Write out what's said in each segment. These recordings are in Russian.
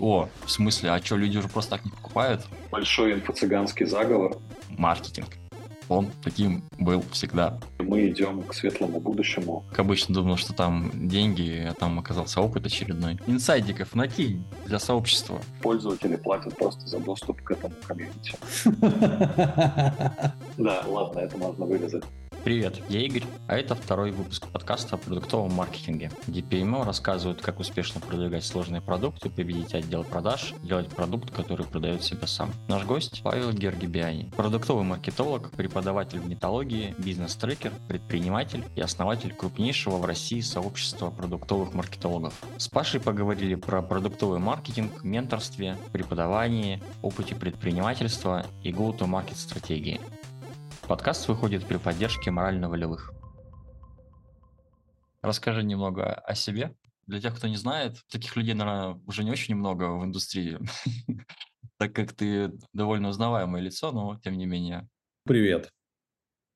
О, в смысле, а что, люди уже просто так не покупают? Большой инфо-цыганский заговор. Маркетинг. Он таким был всегда. Мы идем к светлому будущему. Как обычно думал, что там деньги, а там оказался опыт очередной. Инсайдиков накинь для сообщества. Пользователи платят просто за доступ к этому комьюнити. Да, ладно, это можно вырезать. Привет, я Игорь, а это второй выпуск подкаста о продуктовом маркетинге, где PMO рассказывают, как успешно продвигать сложные продукты, победить отдел продаж, делать продукт, который продает себя сам. Наш гость Павел Гергибиани, продуктовый маркетолог, преподаватель в металлогии, бизнес-трекер, предприниматель и основатель крупнейшего в России сообщества продуктовых маркетологов. С Пашей поговорили про продуктовый маркетинг, менторстве, преподавании, опыте предпринимательства и go-to-market стратегии. Подкаст выходит при поддержке морально-волевых. Расскажи немного о себе. Для тех, кто не знает, таких людей, наверное, уже не очень много в индустрии, так как ты довольно узнаваемое лицо, но тем не менее. Привет.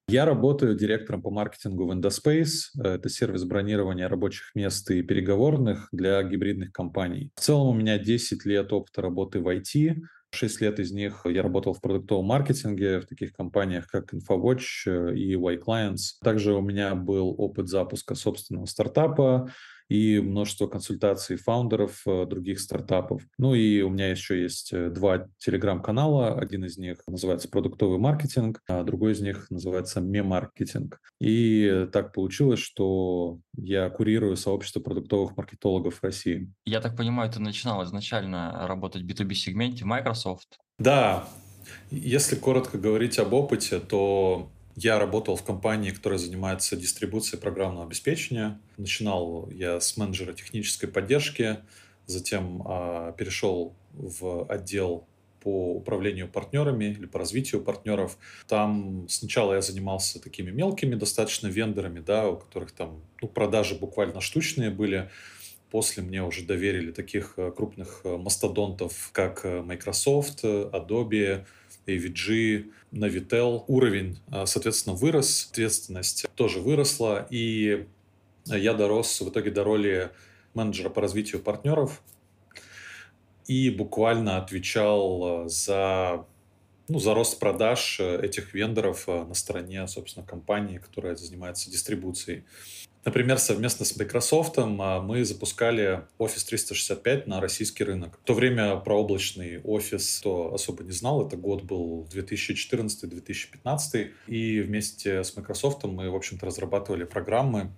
Я работаю директором по маркетингу в Endospace. Это сервис бронирования рабочих мест и переговорных для гибридных компаний. В целом у меня 10 лет опыта работы в IT. Шесть лет из них я работал в продуктовом маркетинге в таких компаниях, как InfoWatch э, и Y-Clients. Также у меня был опыт запуска собственного стартапа и множество консультаций фаундеров э, других стартапов. Ну и у меня еще есть э, два телеграм-канала. Один из них называется «Продуктовый маркетинг», а другой из них называется «Ме-маркетинг». И так получилось, что я курирую сообщество продуктовых маркетологов в России. Я так понимаю, ты начинал изначально работать в B2B-сегменте Microsoft? Да, если коротко говорить об опыте, то я работал в компании, которая занимается дистрибуцией программного обеспечения. Начинал я с менеджера технической поддержки, затем э, перешел в отдел по управлению партнерами или по развитию партнеров. Там сначала я занимался такими мелкими достаточно вендорами, да, у которых там ну, продажи буквально штучные были. После мне уже доверили таких э, крупных э, мастодонтов, как э, Microsoft, Adobe, AVG, Navitel. Уровень, а, соответственно, вырос, ответственность тоже выросла, и я дорос в итоге до роли менеджера по развитию партнеров и буквально отвечал а, за, ну, за рост продаж этих вендоров а, на стороне, собственно, компании, которая занимается дистрибуцией. Например, совместно с Microsoft а, мы запускали Office 365 на российский рынок. В то время про облачный офис кто особо не знал. Это год был 2014-2015. И вместе с Microsoft мы, в общем-то, разрабатывали программы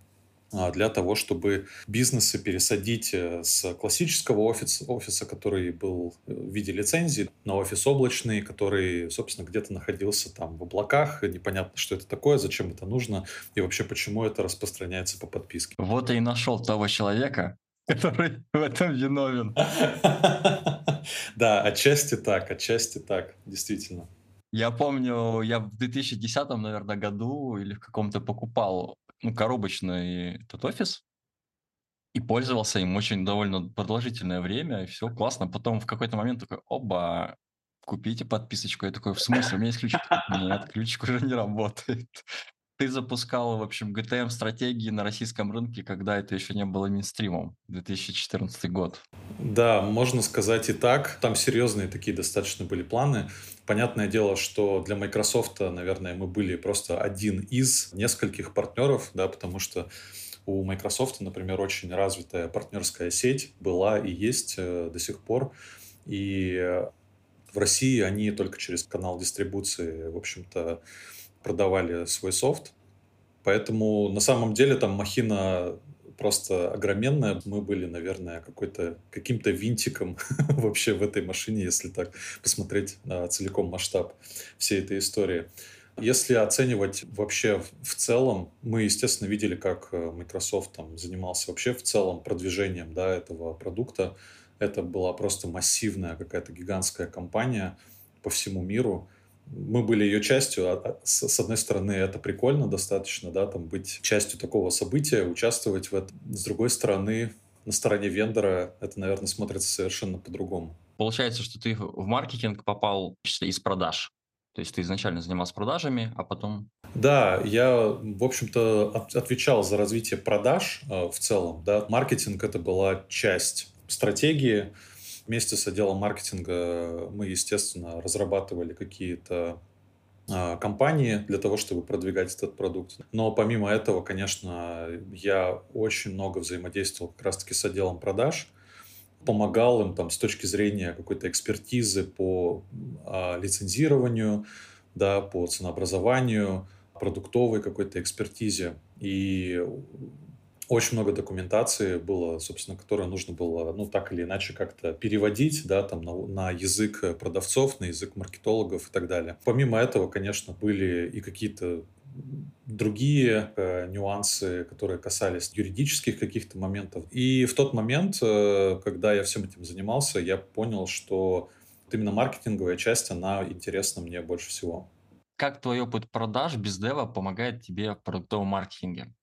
для того, чтобы бизнесы пересадить э, с классического офиса, офиса, который был э, в виде лицензии, на офис облачный, который, собственно, где-то находился там в облаках. Непонятно, что это такое, зачем это нужно и вообще почему это распространяется по подписке. Вот и нашел того человека, который в этом виновен. Да, отчасти так, отчасти так, действительно. Я помню, я в 2010, наверное, году или в каком-то покупал ну, коробочный этот офис и пользовался им очень довольно продолжительное время, и все классно. Потом в какой-то момент такой, оба, купите подписочку. Я такой, в смысле, у меня есть ключик? Нет, ключик уже не работает. Ты запускал, в общем, GTM стратегии на российском рынке, когда это еще не было мейнстримом, 2014 год. Да, можно сказать и так. Там серьезные такие достаточно были планы. Понятное дело, что для Microsoft, наверное, мы были просто один из нескольких партнеров, да, потому что у Microsoft, например, очень развитая партнерская сеть была и есть э, до сих пор. И в России они только через канал дистрибуции, в общем-то, продавали свой софт. Поэтому на самом деле там махина просто огроменная. Мы были, наверное, какой-то, каким-то винтиком вообще в этой машине, если так посмотреть на целиком масштаб всей этой истории. Если оценивать вообще в целом, мы, естественно, видели, как э, Microsoft там занимался вообще в целом продвижением да, этого продукта. Это была просто массивная какая-то гигантская компания по всему миру мы были ее частью. А, а, с одной стороны, это прикольно достаточно, да, там быть частью такого события, участвовать в этом. С другой стороны, на стороне вендора это, наверное, смотрится совершенно по-другому. Получается, что ты в маркетинг попал из продаж. То есть ты изначально занимался продажами, а потом... Да, я, в общем-то, отвечал за развитие продаж э, в целом. Да. Маркетинг — это была часть стратегии, Вместе с отделом маркетинга мы, естественно, разрабатывали какие-то а, компании для того, чтобы продвигать этот продукт. Но помимо этого, конечно, я очень много взаимодействовал как раз-таки с отделом продаж, помогал им там с точки зрения какой-то экспертизы по а, лицензированию, да, по ценообразованию, продуктовой какой-то экспертизе. И очень много документации было, собственно, которое нужно было, ну, так или иначе как-то переводить, да, там, на, на язык продавцов, на язык маркетологов и так далее. Помимо этого, конечно, были и какие-то другие э, нюансы, которые касались юридических каких-то моментов. И в тот момент, э, когда я всем этим занимался, я понял, что вот именно маркетинговая часть, она интересна мне больше всего. Как твой опыт продаж без дева помогает тебе в продуктовом маркетинге?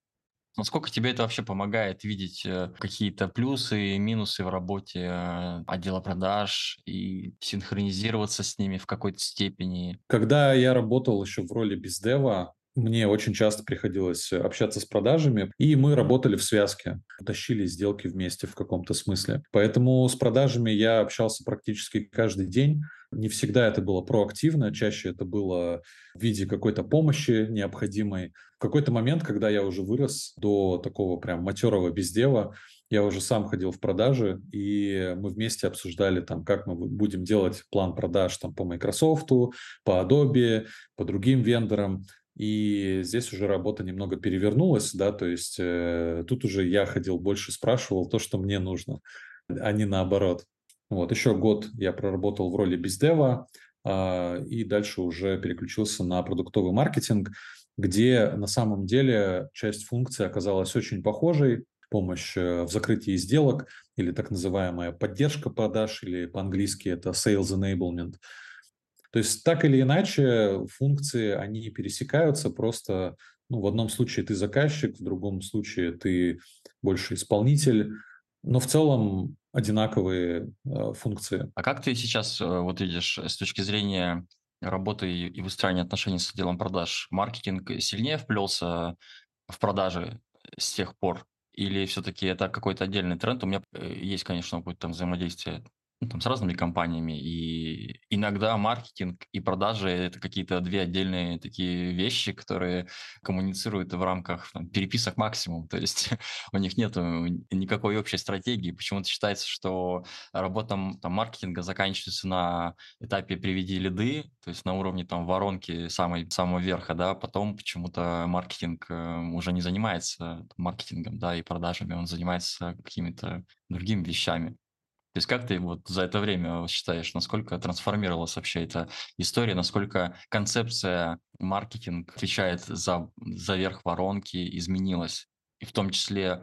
Насколько тебе это вообще помогает видеть э, какие-то плюсы и минусы в работе э, отдела продаж и синхронизироваться с ними в какой-то степени? Когда я работал еще в роли бездева, мне очень часто приходилось общаться с продажами, и мы работали в связке, тащили сделки вместе в каком-то смысле. Поэтому с продажами я общался практически каждый день. Не всегда это было проактивно, чаще это было в виде какой-то помощи необходимой. В какой-то момент, когда я уже вырос до такого прям матерого бездела, я уже сам ходил в продажи, и мы вместе обсуждали там, как мы будем делать план продаж там по Microsoft, по Adobe, по другим вендорам. И здесь уже работа немного перевернулась, да, то есть э, тут уже я ходил больше, спрашивал то, что мне нужно, а не наоборот. Вот, еще год я проработал в роли бездева, а, и дальше уже переключился на продуктовый маркетинг, где на самом деле часть функций оказалась очень похожей, помощь э, в закрытии сделок или так называемая поддержка продаж, или по-английски это sales enablement. То есть так или иначе функции, они пересекаются, просто ну, в одном случае ты заказчик, в другом случае ты больше исполнитель, но в целом одинаковые э, функции. А как ты сейчас э, вот видишь с точки зрения работы и выстраивания отношений с отделом продаж? Маркетинг сильнее вплелся в продажи с тех пор? Или все-таки это какой-то отдельный тренд? У меня э, есть, конечно, какое-то там взаимодействие ну, там, с разными компаниями. И иногда маркетинг и продажи – это какие-то две отдельные такие вещи, которые коммуницируют в рамках там, переписок максимум. То есть у них нет никакой общей стратегии. Почему-то считается, что работа там, маркетинга заканчивается на этапе «приведи лиды», то есть на уровне там, воронки самой, самого верха, да, потом почему-то маркетинг э, уже не занимается маркетингом, да, и продажами, он занимается какими-то другими вещами. То есть как ты вот за это время считаешь, насколько трансформировалась вообще эта история, насколько концепция маркетинг отвечает за, за верх воронки, изменилась? И в том числе э,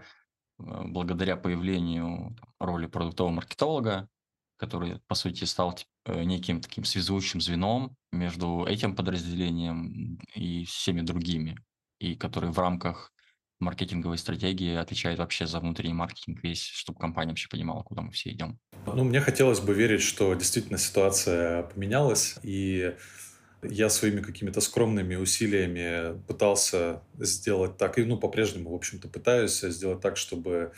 благодаря появлению роли продуктового маркетолога, который, по сути, стал э, неким таким связующим звеном между этим подразделением и всеми другими, и который в рамках маркетинговой стратегии отвечает вообще за внутренний маркетинг весь, чтобы компания вообще понимала, куда мы все идем? Ну, мне хотелось бы верить, что действительно ситуация поменялась, и я своими какими-то скромными усилиями пытался сделать так, и ну, по-прежнему, в общем-то, пытаюсь сделать так, чтобы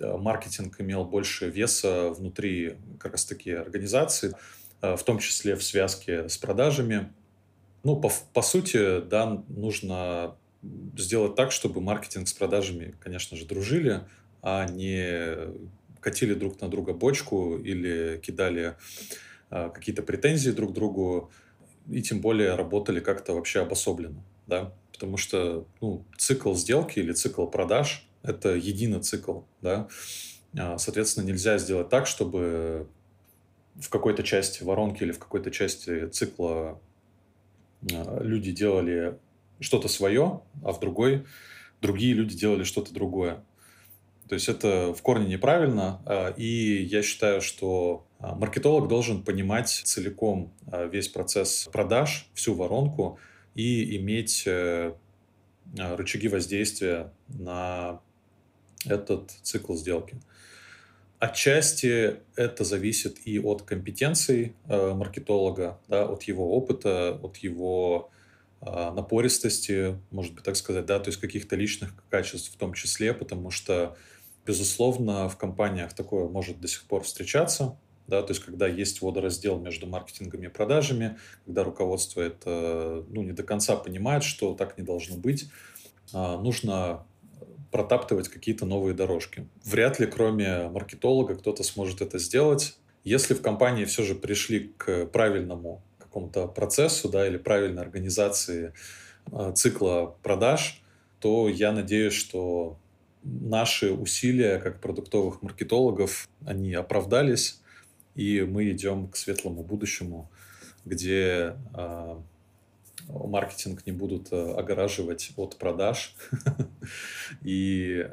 маркетинг имел больше веса внутри как раз-таки организации, в том числе в связке с продажами. Ну, по, по сути, да, нужно сделать так, чтобы маркетинг с продажами, конечно же, дружили, а не катили друг на друга бочку или кидали а, какие-то претензии друг другу, и тем более работали как-то вообще обособленно, да, потому что ну, цикл сделки или цикл продаж – это единый цикл, да, а, соответственно, нельзя сделать так, чтобы в какой-то части воронки или в какой-то части цикла а, люди делали что-то свое, а в другой другие люди делали что-то другое. То есть это в корне неправильно, а, и я считаю, что а, маркетолог должен понимать целиком а, весь процесс продаж, всю воронку и иметь э, рычаги воздействия на этот цикл сделки. Отчасти это зависит и от компетенций э, маркетолога, да, от его опыта, от его напористости, может быть, так сказать, да, то есть каких-то личных качеств в том числе, потому что, безусловно, в компаниях такое может до сих пор встречаться, да, то есть когда есть водораздел между маркетингом и продажами, когда руководство это ну, не до конца понимает, что так не должно быть, а, нужно протаптывать какие-то новые дорожки. Вряд ли, кроме маркетолога, кто-то сможет это сделать. Если в компании все же пришли к правильному какому-то процессу да, или правильной организации э, цикла продаж, то я надеюсь, что наши усилия как продуктовых маркетологов, они оправдались, и мы идем к светлому будущему, где э, маркетинг не будут э, огораживать от продаж, и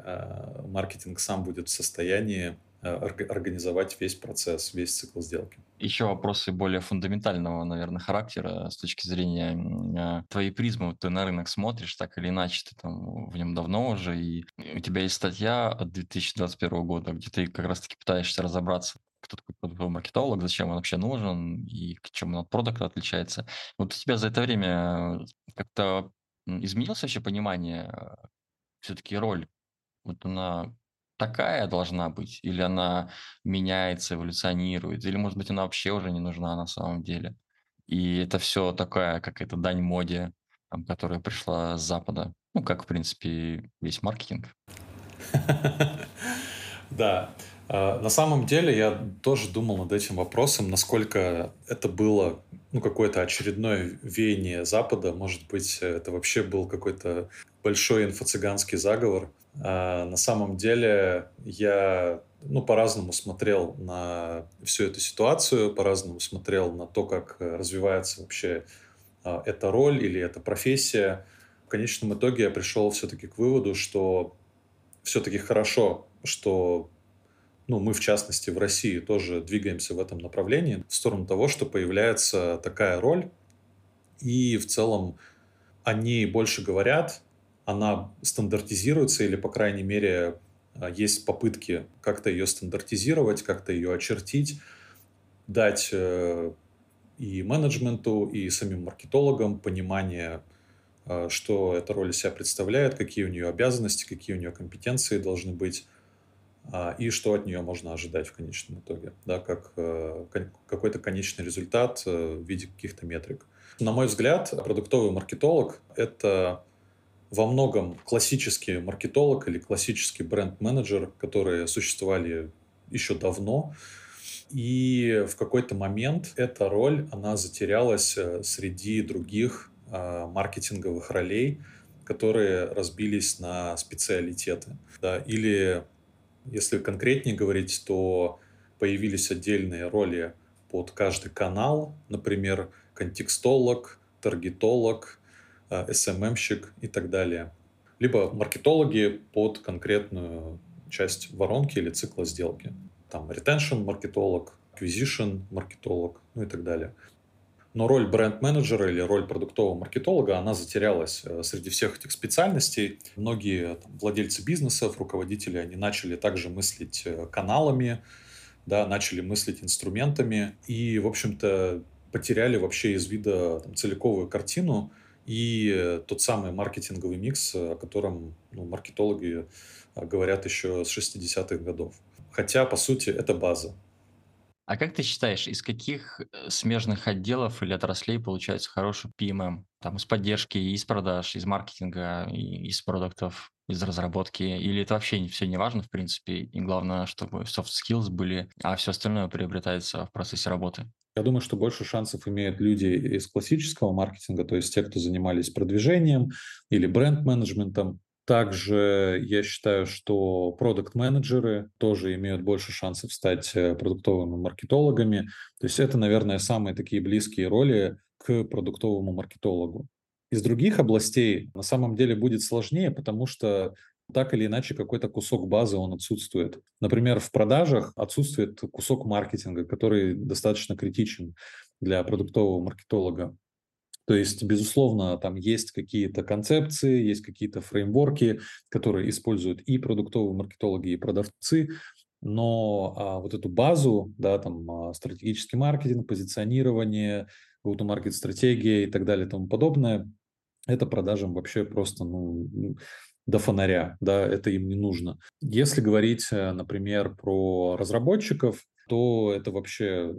маркетинг сам будет в состоянии организовать весь процесс, весь цикл сделки. Еще вопросы более фундаментального, наверное, характера с точки зрения твоей призмы. Ты на рынок смотришь так или иначе, ты там в нем давно уже, и у тебя есть статья от 2021 года, где ты как раз-таки пытаешься разобраться кто такой маркетолог, зачем он вообще нужен и к чем он от продукта отличается. Вот у тебя за это время как-то изменилось вообще понимание, э, все-таки роль? Вот она такая должна быть, или она меняется, эволюционирует, или, может быть, она вообще уже не нужна на самом деле? И это все такая какая-то дань моде, которая пришла с Запада. Ну, как, в принципе, весь маркетинг. Да. А, на самом деле я тоже думал над этим вопросом, насколько это было ну, какое-то очередное веяние Запада. Может быть, это вообще был какой-то большой инфо-цыганский заговор. А на самом деле я ну, по-разному смотрел на всю эту ситуацию, по-разному смотрел на то, как развивается вообще а, эта роль или эта профессия. В конечном итоге я пришел все-таки к выводу, что все-таки хорошо, что ну, мы, в частности, в России тоже двигаемся в этом направлении, в сторону того, что появляется такая роль, и в целом о ней больше говорят, она стандартизируется, или, по крайней мере, а, есть попытки как-то ее стандартизировать, как-то ее очертить, дать э, и менеджменту, и самим маркетологам понимание, а, что эта роль из себя представляет, какие у нее обязанности, какие у нее компетенции должны быть. А, и что от нее можно ожидать в конечном итоге, да, как э, какой-то конечный результат э, в виде каких-то метрик. На мой взгляд, продуктовый маркетолог — это во многом классический маркетолог или классический бренд-менеджер, которые существовали еще давно, и в какой-то момент эта роль, она затерялась э, среди других маркетинговых ролей, которые разбились на специалитеты. Да, или если конкретнее говорить, то появились отдельные роли под каждый канал, например, контекстолог, таргетолог, SMM-щик э, и так далее. Либо маркетологи под конкретную часть воронки или цикла сделки. Там retention маркетолог, acquisition маркетолог, ну и так далее. Но роль бренд-менеджера или роль продуктового маркетолога, она затерялась э, среди всех этих специальностей. Многие там, владельцы бизнесов, руководители, они начали также мыслить э, каналами, да, начали мыслить инструментами и, в общем-то, потеряли вообще из вида там, целиковую картину и тот самый маркетинговый микс, о котором ну, маркетологи э, говорят еще с 60-х годов. Хотя, по сути, это база. А как ты считаешь, из каких э, смежных отделов или отраслей получается хороший PMM? Там из поддержки, из продаж, из маркетинга, из продуктов, из разработки? Или это вообще все не важно, в принципе, и главное, чтобы soft skills были, а все остальное приобретается в процессе работы? Я думаю, что больше шансов имеют люди из классического маркетинга, то есть те, кто занимались продвижением или бренд-менеджментом, также я считаю, что продукт-менеджеры тоже имеют больше шансов стать э, продуктовыми маркетологами. То есть это, наверное, самые такие близкие роли к продуктовому маркетологу. Из других областей на самом деле будет сложнее, потому что так или иначе какой-то кусок базы он отсутствует. Например, в продажах отсутствует кусок маркетинга, который достаточно критичен для продуктового маркетолога. То есть, безусловно, там есть какие-то концепции, есть какие-то фреймворки, которые используют и продуктовые маркетологи, и продавцы, но а, вот эту базу, да, там а, стратегический маркетинг, позиционирование, go-to-market стратегия и так далее и тому подобное, это продажам вообще просто, ну, до фонаря, да, это им не нужно. Если говорить, э, например, про разработчиков, то это вообще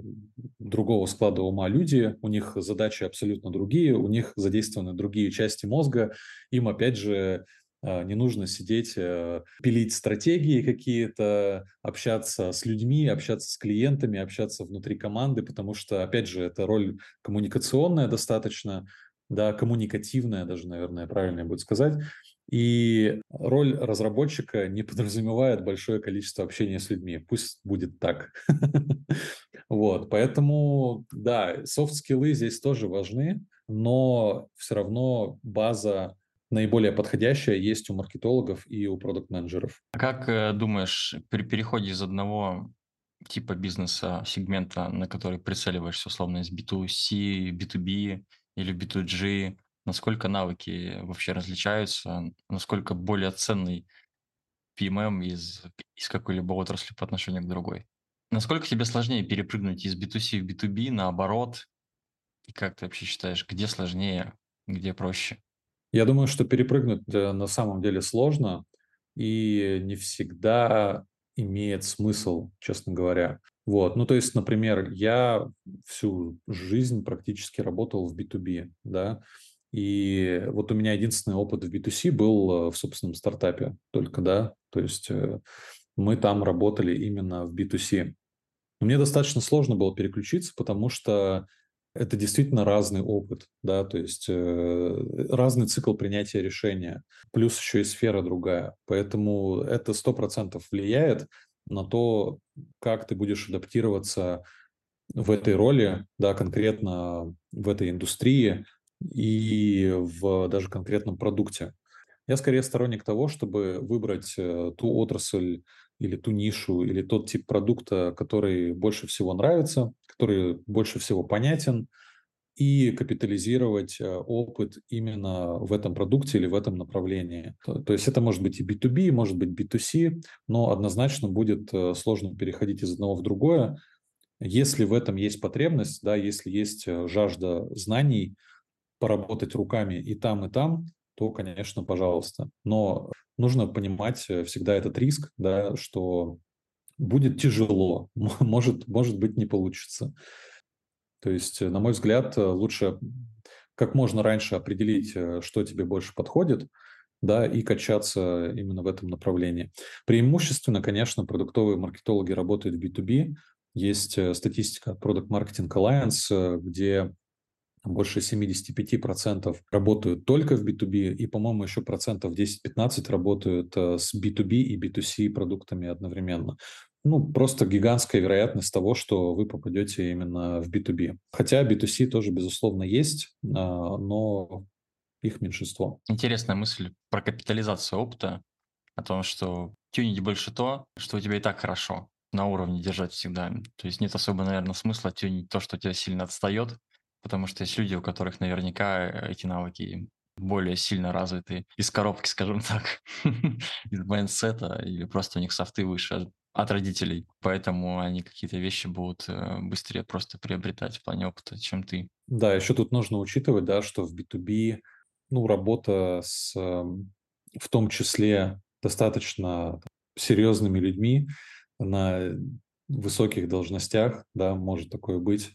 другого склада ума люди, у них задачи абсолютно другие, у них задействованы другие части мозга, им, опять же, а, не нужно сидеть, э, пилить стратегии какие-то, общаться с людьми, общаться с клиентами, общаться внутри команды, потому что, опять же, это роль коммуникационная достаточно, да, коммуникативная даже, наверное, правильно будет сказать. И роль разработчика не подразумевает большое количество общения с людьми. Пусть будет так. Вот, поэтому, да, софт-скиллы здесь тоже важны, но все равно база наиболее подходящая есть у маркетологов и у продукт-менеджеров. А как э, думаешь, при переходе из одного типа бизнеса, сегмента, на который прицеливаешься, условно, из B2C, B2B или B2G, насколько навыки вообще различаются, насколько более ценный PMM из, из какой-либо отрасли по отношению к другой? Насколько тебе сложнее перепрыгнуть из B2C в B2B, наоборот? И как ты вообще считаешь, где сложнее, где проще? Я думаю, что перепрыгнуть э, на самом деле сложно и не всегда имеет смысл, честно говоря. Вот, ну то есть, например, я всю жизнь практически работал в B2B, да, и вот у меня единственный опыт в B2C был э, в собственном стартапе только, да, то есть э, мы там работали именно в B2C. Мне достаточно сложно было переключиться, потому что это действительно разный опыт, да, то есть э, разный цикл принятия решения, плюс еще и сфера другая. Поэтому это сто процентов влияет на то, как ты будешь адаптироваться в этой роли, да, конкретно в этой индустрии и в даже конкретном продукте. Я скорее сторонник того, чтобы выбрать э, ту отрасль или ту нишу, или тот тип продукта, который больше всего нравится, который больше всего понятен, и капитализировать э, опыт именно в этом продукте или в этом направлении. То, есть это может быть и B2B, может быть B2C, но однозначно будет э, сложно переходить из одного в другое. Если в этом есть потребность, да, если есть жажда знаний, поработать руками и там, и там, то, конечно, пожалуйста. Но нужно понимать всегда этот риск, да, что будет тяжело, может, может быть, не получится. То есть, на мой взгляд, лучше как можно раньше определить, что тебе больше подходит, да, и качаться именно в этом направлении. Преимущественно, конечно, продуктовые маркетологи работают в B2B. Есть статистика Product Marketing Alliance, где больше 75% работают только в B2B, и, по-моему, еще процентов 10-15 работают э, с B2B и B2C продуктами одновременно. Ну, просто гигантская вероятность того, что вы попадете именно в B2B. Хотя B2C тоже, безусловно, есть, а, но их меньшинство. Интересная мысль про капитализацию опыта, о том, что тюнить больше то, что у тебя и так хорошо, на уровне держать всегда. То есть нет особо, наверное, смысла тюнить то, что у тебя сильно отстает, потому что есть люди, у которых наверняка эти навыки более сильно развиты из коробки, скажем так, из mindset а, или просто у них софты выше от родителей. Поэтому они какие-то вещи будут э, быстрее просто приобретать в плане опыта, чем ты. Да, еще тут нужно учитывать, да, что в B2B ну, работа с эм, в том числе достаточно серьезными людьми на высоких должностях, да, может такое быть.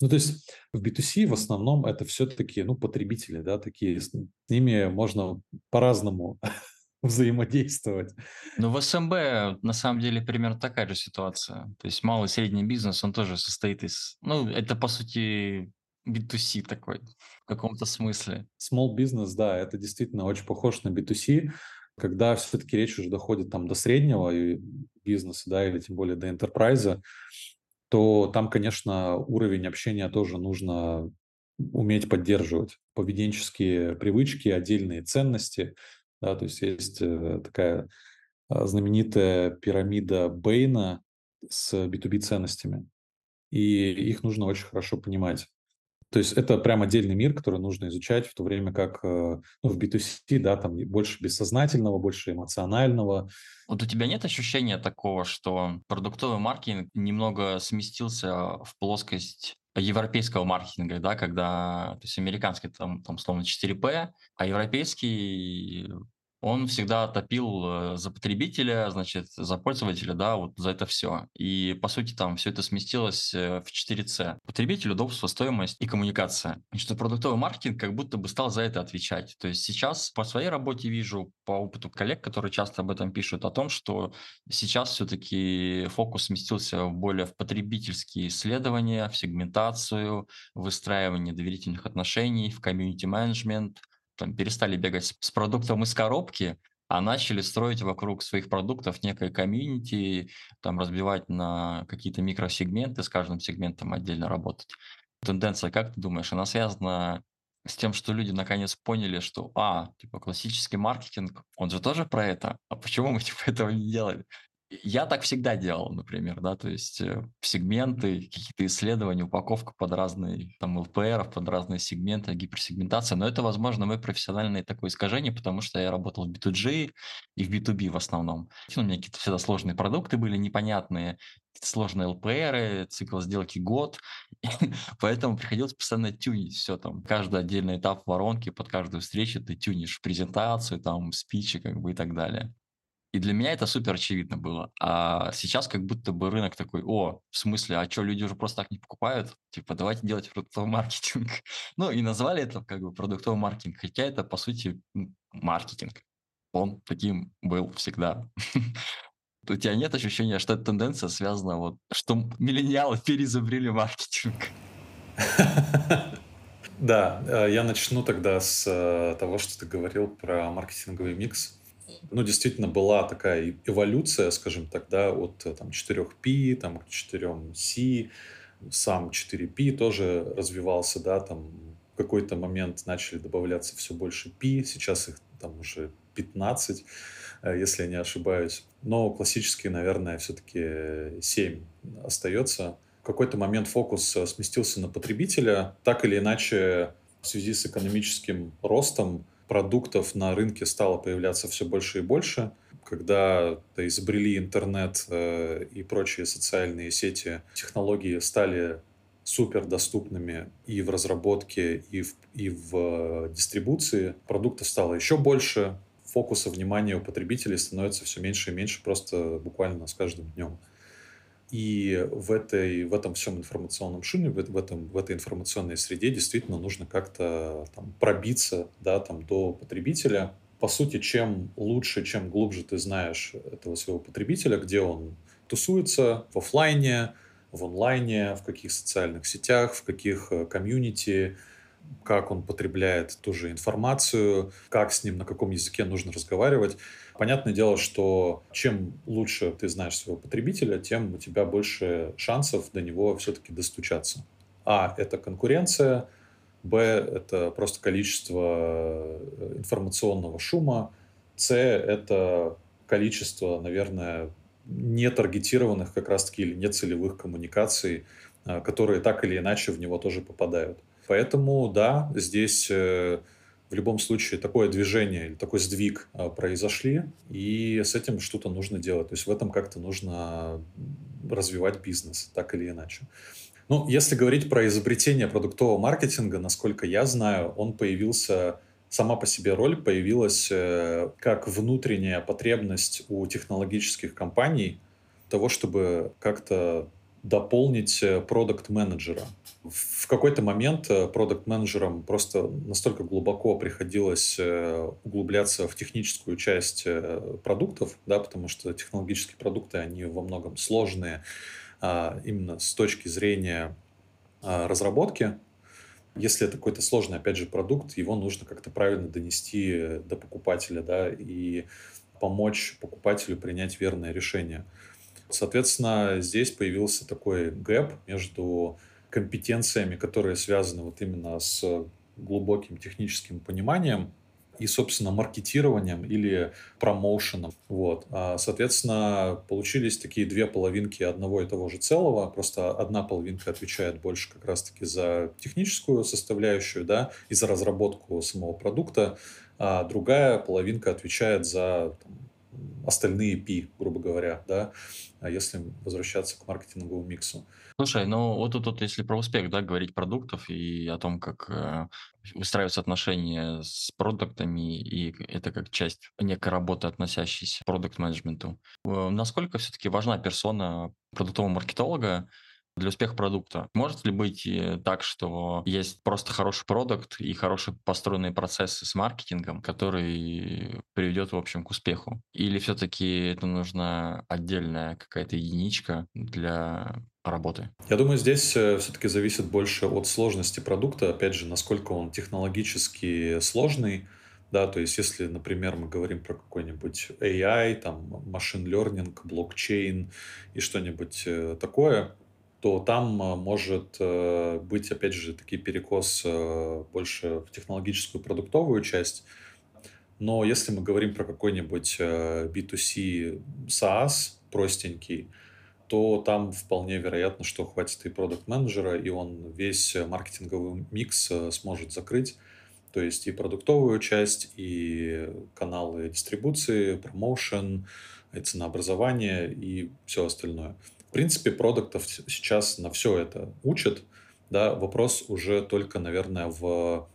Ну, то есть в B2C в основном это все-таки, ну, потребители, да, такие, с ними можно по-разному взаимодействовать. Ну, в СМБ на самом деле примерно такая же ситуация. То есть малый и средний бизнес, он тоже состоит из... Ну, это по сути B2C такой в каком-то смысле. Small business, да, это действительно очень похож на B2C, когда все-таки речь уже доходит там до среднего бизнеса, да, или тем более до enterprise, то там, конечно, уровень общения тоже нужно уметь поддерживать. Поведенческие привычки, отдельные ценности. Да, то есть есть э, такая а, знаменитая пирамида Бейна с B2B ценностями. И их нужно очень хорошо понимать. То есть это прям отдельный мир, который нужно изучать, в то время как э, ну, в B2C, да, там больше бессознательного, больше эмоционального. Вот у тебя нет ощущения такого, что продуктовый маркетинг немного сместился в плоскость европейского маркетинга, да, когда, то есть американский там, там словно 4P, а европейский он всегда топил э, за потребителя, значит, за пользователя, да, вот за это все. И, по сути, там все это сместилось э, в 4C. Потребитель, удобство, стоимость и коммуникация. И что продуктовый маркетинг как будто бы стал за это отвечать. То есть сейчас по своей работе вижу, по опыту коллег, которые часто об этом пишут, о том, что сейчас все-таки фокус сместился более в потребительские исследования, в сегментацию, выстраивание доверительных отношений, в комьюнити-менеджмент, там, перестали бегать с продуктом из коробки, а начали строить вокруг своих продуктов некое комьюнити, там разбивать на какие-то микросегменты, с каждым сегментом отдельно работать. Тенденция, как ты думаешь, она связана с тем, что люди наконец поняли, что, а, типа, классический маркетинг, он же тоже про это, а почему мы, типа, этого не делали? Я так всегда делал, например, да, то есть э, сегменты, какие-то исследования, упаковка под разные, там, LPR, под разные сегменты, гиперсегментация, но это, возможно, мое профессиональное такое искажение, потому что я работал в B2G и в B2B в основном. У меня какие-то всегда сложные продукты были непонятные, сложные LPR, цикл сделки год, поэтому приходилось постоянно тюнить все там, каждый отдельный этап воронки, под каждую встречу ты тюнишь презентацию, там, спичи, как бы и так далее. И для меня это супер очевидно было. А сейчас как будто бы рынок такой, о, в смысле, а что, люди уже просто так не покупают? Типа, давайте делать продуктовый маркетинг. ну, и назвали это как бы продуктовый маркетинг, хотя это, по сути, маркетинг. Он таким был всегда. У тебя нет ощущения, что эта тенденция связана вот, что миллениалы переизобрели маркетинг? Да, э, я начну тогда с э, того, что ты говорил про маркетинговый микс ну, действительно была такая эволюция, скажем так, да, от э, там, 4P там, к 4C, сам 4P тоже развивался, да, там в какой-то момент начали добавляться все больше P, сейчас их там уже 15, э, если я не ошибаюсь. Но классический, наверное, все-таки 7 остается. В какой-то момент фокус э, сместился на потребителя. Так или иначе, в связи с экономическим ростом продуктов на рынке стало появляться все больше и больше. Когда изобрели интернет э, и прочие социальные сети, технологии стали супер доступными и в разработке, и в, и в э, дистрибуции. Продуктов стало еще больше, фокуса внимания у потребителей становится все меньше и меньше просто буквально с каждым днем. И в, этой, в этом всем информационном шуме, в, этом, в этой информационной среде действительно нужно как-то там, пробиться да, там, до потребителя. По сути, чем лучше, чем глубже ты знаешь этого своего потребителя, где он тусуется, в офлайне, в онлайне, в каких социальных сетях, в каких э, комьюнити, как он потребляет ту же информацию, как с ним, на каком языке нужно разговаривать. Понятное дело, что чем лучше ты знаешь своего потребителя, тем у тебя больше шансов до него все-таки достучаться. А – это конкуренция, Б – это просто количество э, информационного шума, С – это количество, наверное, не таргетированных как раз-таки или нецелевых коммуникаций, э, которые так или иначе в него тоже попадают. Поэтому, да, здесь э, в любом случае такое движение или такой сдвиг а, произошли, и с этим что-то нужно делать. То есть в этом как-то нужно развивать бизнес, так или иначе. Ну, если говорить про изобретение продуктового маркетинга, насколько я знаю, он появился, сама по себе роль появилась э, как внутренняя потребность у технологических компаний того, чтобы как-то дополнить э, продукт-менеджера. В какой-то момент э, продукт-менеджерам просто настолько глубоко приходилось э, углубляться в техническую часть продуктов, да, потому что технологические продукты, они во многом сложные а, именно с точки зрения а, разработки. Если это какой-то сложный, опять же, продукт, его нужно как-то правильно донести до покупателя, да, и помочь покупателю принять верное решение. Соответственно, здесь появился такой гэп между компетенциями, которые связаны вот именно с глубоким техническим пониманием и, собственно, маркетированием или промоушеном. Вот. А, соответственно, получились такие две половинки одного и того же целого. Просто одна половинка отвечает больше как раз-таки за техническую составляющую, да, и за разработку самого продукта, а другая половинка отвечает за там, остальные P, грубо говоря, да, если возвращаться к маркетинговому миксу. Слушай, ну вот тут, вот, если про успех, да, говорить продуктов и о том, как э, выстраиваются отношения с продуктами, и это как часть некой работы, относящейся к продукт-менеджменту. Э, насколько все-таки важна персона продуктового маркетолога для успеха продукта. Может ли быть э, так, что есть просто хороший продукт и хорошие построенные процессы с маркетингом, который приведет, в общем, к успеху? Или все-таки это нужна отдельная какая-то единичка для работы? Я думаю, здесь э, все-таки зависит больше от сложности продукта, опять же, насколько он технологически сложный, да, то есть если, например, мы говорим про какой-нибудь AI, там, машин learning, блокчейн и что-нибудь э, такое, то там а, может э, быть, опять же, таки перекос э, больше в технологическую продуктовую часть. Но если мы говорим про какой-нибудь B2C э, SaaS простенький, то там вполне вероятно, что хватит и продукт-менеджера, и он весь маркетинговый микс сможет закрыть. То есть и продуктовую часть, и каналы дистрибуции, промоушен, и ценообразование, и все остальное. В принципе, продуктов сейчас на все это учат. Да, вопрос уже только, наверное, в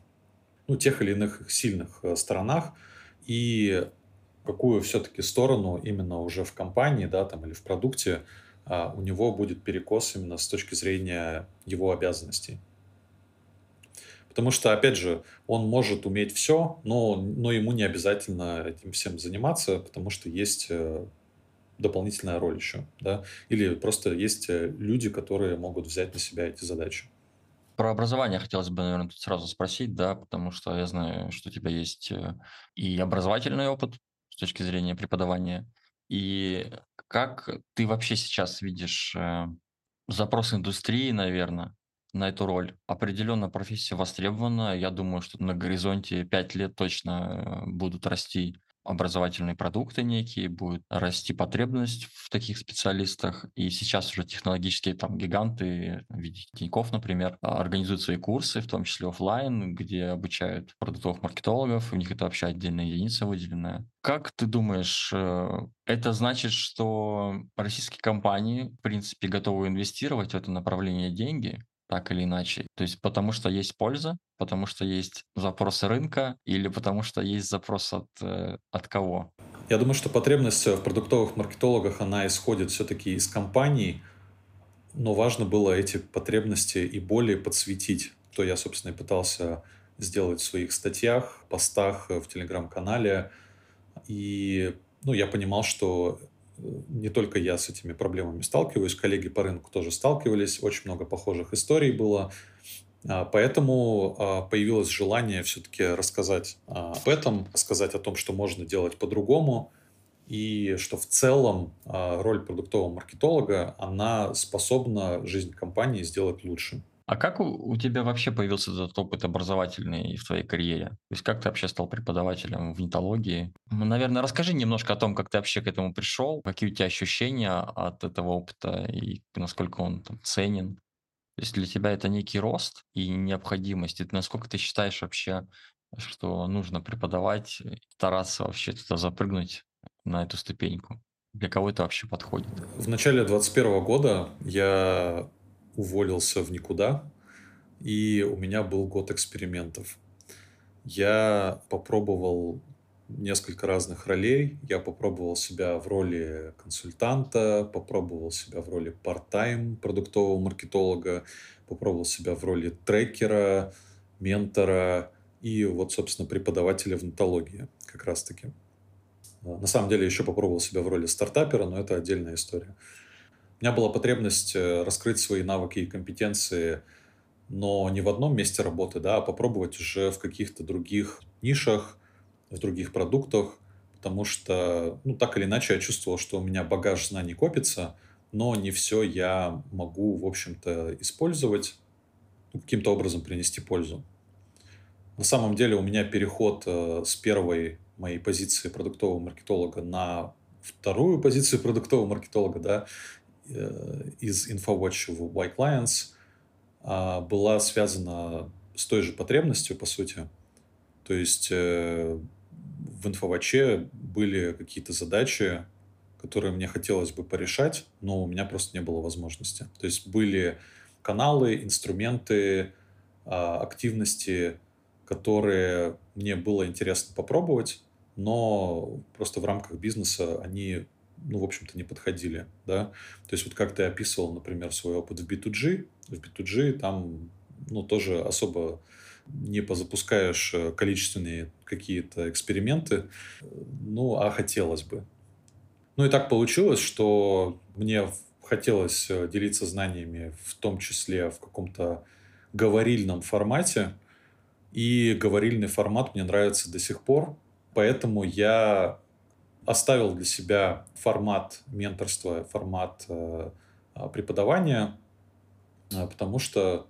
ну, тех или иных сильных э, сторонах и какую все-таки сторону именно уже в компании, да, там или в продукте у него будет перекос именно с точки зрения его обязанностей. Потому что, опять же, он может уметь все, но, но ему не обязательно этим всем заниматься, потому что есть э, дополнительная роль еще, да, или просто есть э, люди, которые могут взять на себя эти задачи. Про образование хотелось бы, наверное, тут сразу спросить, да, потому что я знаю, что у тебя есть э, и образовательный опыт с точки зрения преподавания, и как ты вообще сейчас видишь э, запрос индустрии, наверное, на эту роль. Определенно профессия востребована. Я думаю, что на горизонте 5 лет точно будут расти образовательные продукты некие, будет расти потребность в таких специалистах. И сейчас уже технологические там гиганты в виде Тинькофф, например, организуют свои курсы, в том числе офлайн, где обучают продуктовых маркетологов, у них это вообще отдельная единица выделенная. Как ты думаешь, э, это значит, что российские компании, в принципе, готовы инвестировать в это направление деньги, так или иначе. То есть потому что есть польза, потому что есть запросы рынка или потому что есть запрос от, э, от кого? Я думаю, что потребность в продуктовых маркетологах, она исходит все-таки из компаний, но важно было эти потребности и более подсветить. То я, собственно, и пытался сделать в своих статьях, постах в телеграм-канале. И ну, я понимал, что не только я с этими проблемами сталкиваюсь, коллеги по рынку тоже сталкивались, очень много похожих историй было. А, поэтому а, появилось желание все-таки рассказать а, об этом, рассказать о том, что можно делать по-другому, и что в целом роль продуктового маркетолога, она способна жизнь компании сделать лучше. А как у, у тебя вообще появился этот опыт образовательный в твоей карьере? То есть как ты вообще стал преподавателем в нетологии? Наверное, расскажи немножко о том, как ты вообще к этому пришел, какие у тебя ощущения от этого опыта и насколько он там, ценен. То есть для тебя это некий рост и необходимость. И насколько ты считаешь вообще, что нужно преподавать, стараться вообще туда запрыгнуть на эту ступеньку? Для кого это вообще подходит? В начале 2021 года я уволился в никуда, и у меня был год экспериментов. Я попробовал несколько разных ролей. Я попробовал себя в роли консультанта, попробовал себя в роли part-time продуктового маркетолога, попробовал себя в роли трекера, ментора и вот, собственно, преподавателя в нотологии как раз-таки. На самом деле еще попробовал себя в роли стартапера, но это отдельная история меня была потребность э, раскрыть свои навыки и компетенции, но не в одном месте работы, да, а попробовать уже в каких-то других нишах, в других продуктах, потому что, ну, так или иначе, я чувствовал, что у меня багаж знаний копится, но не все я могу, в общем-то, использовать, ну, каким-то образом принести пользу. На самом деле у меня переход э, с первой моей позиции продуктового маркетолога на вторую позицию продуктового маркетолога, да, из InfoWatch в Y Clients а, была связана с той же потребностью, по сути. То есть э, в инфоваче были какие-то задачи, которые мне хотелось бы порешать, но у меня просто не было возможности. То есть были каналы, инструменты, а, активности, которые мне было интересно попробовать, но просто в рамках бизнеса они, ну, в общем-то, не подходили, да. То есть вот как ты описывал, например, свой опыт в B2G, в B2G там, ну, тоже особо не позапускаешь э, количественные какие-то эксперименты, ну, а хотелось бы. Ну и так получилось, что мне хотелось э, делиться знаниями, в том числе в каком-то говорильном формате. И говорильный формат мне нравится до сих пор. Поэтому я оставил для себя формат менторства, формат э, а, преподавания, э, потому что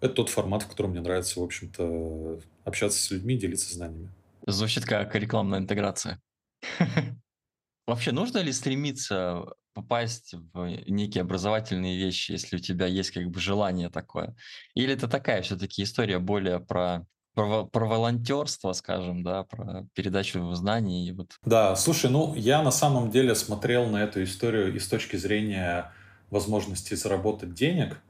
это тот формат, в котором мне нравится, в общем-то, общаться с людьми, делиться знаниями. Звучит как рекламная интеграция. Вообще, нужно ли стремиться попасть в некие образовательные вещи, если у тебя есть как бы желание такое? Или это такая все-таки история более про про, про волонтерство, скажем, да, про передачу знаний. Вот. Да, слушай, ну я на самом деле смотрел на эту историю и с точки зрения возможности заработать денег,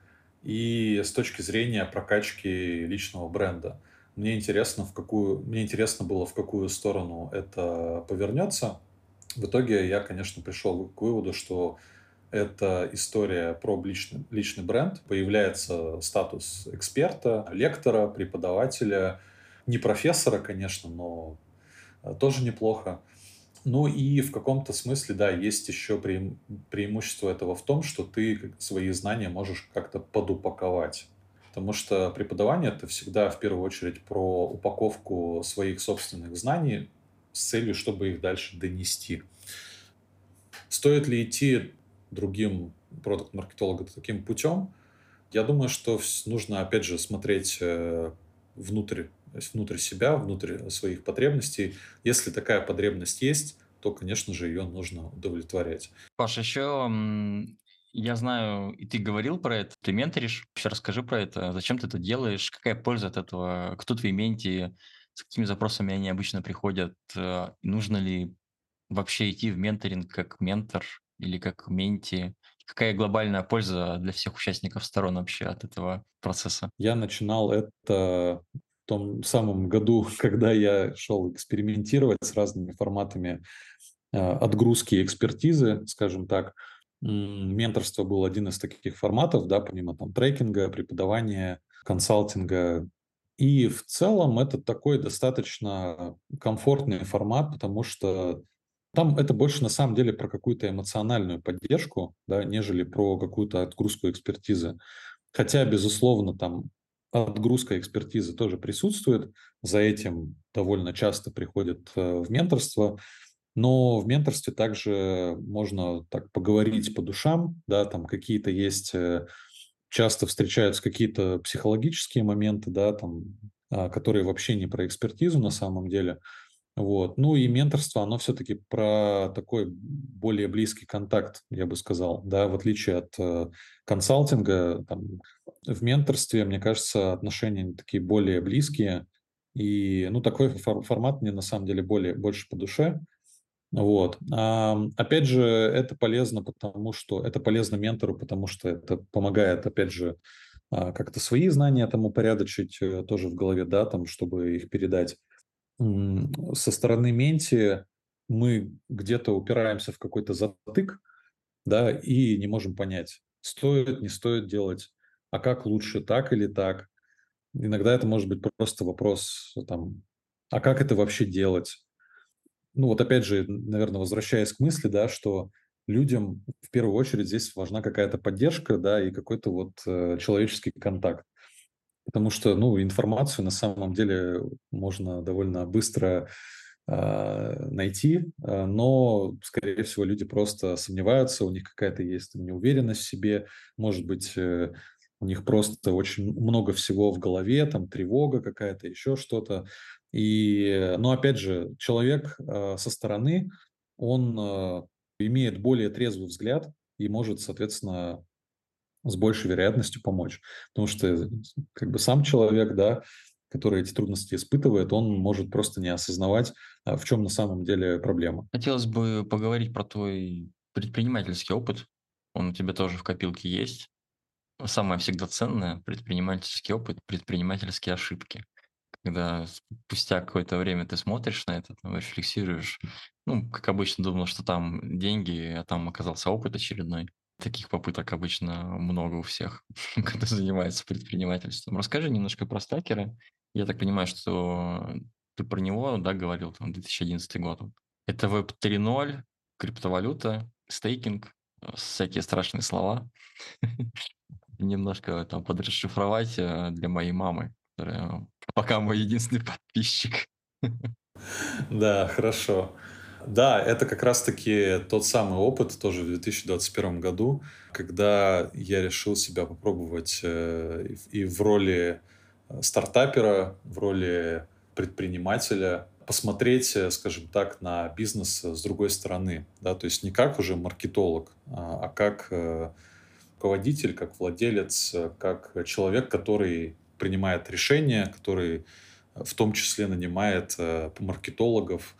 и с точки зрения прокачки личного бренда. Мне интересно, в какую, мне интересно было, в какую сторону это повернется. В итоге я, конечно, пришел к выводу, что это история про личный, личный бренд. Появляется статус эксперта, лектора, преподавателя. Не профессора, конечно, но э, тоже неплохо. Ну и в каком-то смысле, да, есть еще пре преимущество этого в том, что ты свои знания можешь как-то подупаковать. Потому что преподавание это всегда в первую очередь про упаковку своих собственных знаний с целью, чтобы их дальше донести. Стоит ли идти другим продукт-маркетологам таким путем? Я думаю, что нужно, опять же, смотреть э, внутрь, внутрь себя, внутрь своих потребностей. Если такая потребность есть, то, конечно же, ее нужно удовлетворять. Паша, еще я знаю, и ты говорил про это, ты менторишь. Еще расскажи про это. Зачем ты это делаешь? Какая польза от этого? Кто твои менти? С какими запросами они обычно приходят? Э, нужно ли вообще идти в менторинг как ментор или как менти? Какая глобальная польза для всех участников сторон вообще от этого процесса? Я начинал это в том самом году, когда я шел экспериментировать с разными форматами э, отгрузки экспертизы, скажем так. Менторство был один из таких форматов, да, помимо там трекинга, преподавания, консалтинга, и в целом это такой достаточно комфортный формат, потому что там это больше на самом деле про какую-то эмоциональную поддержку, да, нежели про какую-то отгрузку экспертизы. Хотя, безусловно, там отгрузка экспертизы тоже присутствует, за этим довольно часто приходят э, в менторство, но в менторстве также можно так поговорить по душам, да, там какие-то есть э, часто встречаются какие-то психологические моменты, да, там, а, которые вообще не про экспертизу на самом деле. Вот. Ну и менторство, оно все-таки про такой более близкий контакт, я бы сказал, да, в отличие от э, консалтинга, там, в менторстве, мне кажется, отношения такие более близкие, и, ну, такой формат мне на самом деле более, больше по душе, вот. А, опять же, это полезно, потому что это полезно ментору, потому что это помогает, опять же, а, как-то свои знания там упорядочить э, тоже в голове, да, там, чтобы их передать. Со стороны менти мы где-то упираемся в какой-то затык, да, и не можем понять, стоит, не стоит делать, а как лучше, так или так. Иногда это может быть просто вопрос, там, а как это вообще делать? ну вот опять же, наверное, возвращаясь к мысли, да, что людям в первую очередь здесь важна какая-то поддержка, да, и какой-то вот э, человеческий контакт. Потому что, ну, информацию на самом деле можно довольно быстро э, найти, э, но, скорее всего, люди просто сомневаются, у них какая-то есть неуверенность в себе, может быть, э, у них просто очень много всего в голове, там тревога какая-то, еще что-то. И, но опять же, человек э, со стороны, он имеет более трезвый взгляд и может, соответственно, с большей вероятностью помочь. Потому что как бы сам человек, да, который эти трудности испытывает, он может просто не осознавать, а, в чем на самом деле проблема. Хотелось бы поговорить про твой предпринимательский опыт. Он у тебя тоже в копилке есть. Самое всегда ценное – предпринимательский опыт, предпринимательские ошибки. Когда спустя какое-то время ты смотришь на это, рефлексируешь, ну, как обычно думал, что там деньги, а там оказался опыт очередной. Таких попыток обычно много у всех, кто занимается предпринимательством. Расскажи немножко про стакеры. Я так понимаю, что ты про него, да, говорил, там, 2011 год. Это Web 3.0, криптовалюта, стейкинг, всякие страшные слова. Немножко там подрасшифровать э, для моей мамы, которая пока мой единственный подписчик. Да, хорошо. Да, это как раз-таки тот самый опыт тоже в 2021 году, когда я решил себя попробовать э, и в роли э, стартапера, в роли предпринимателя, посмотреть, э, скажем так, на бизнес с другой стороны. Да? То есть не как уже маркетолог, а, а как руководитель, как владелец, как человек, который принимает решения, который в том числе нанимает маркетологов,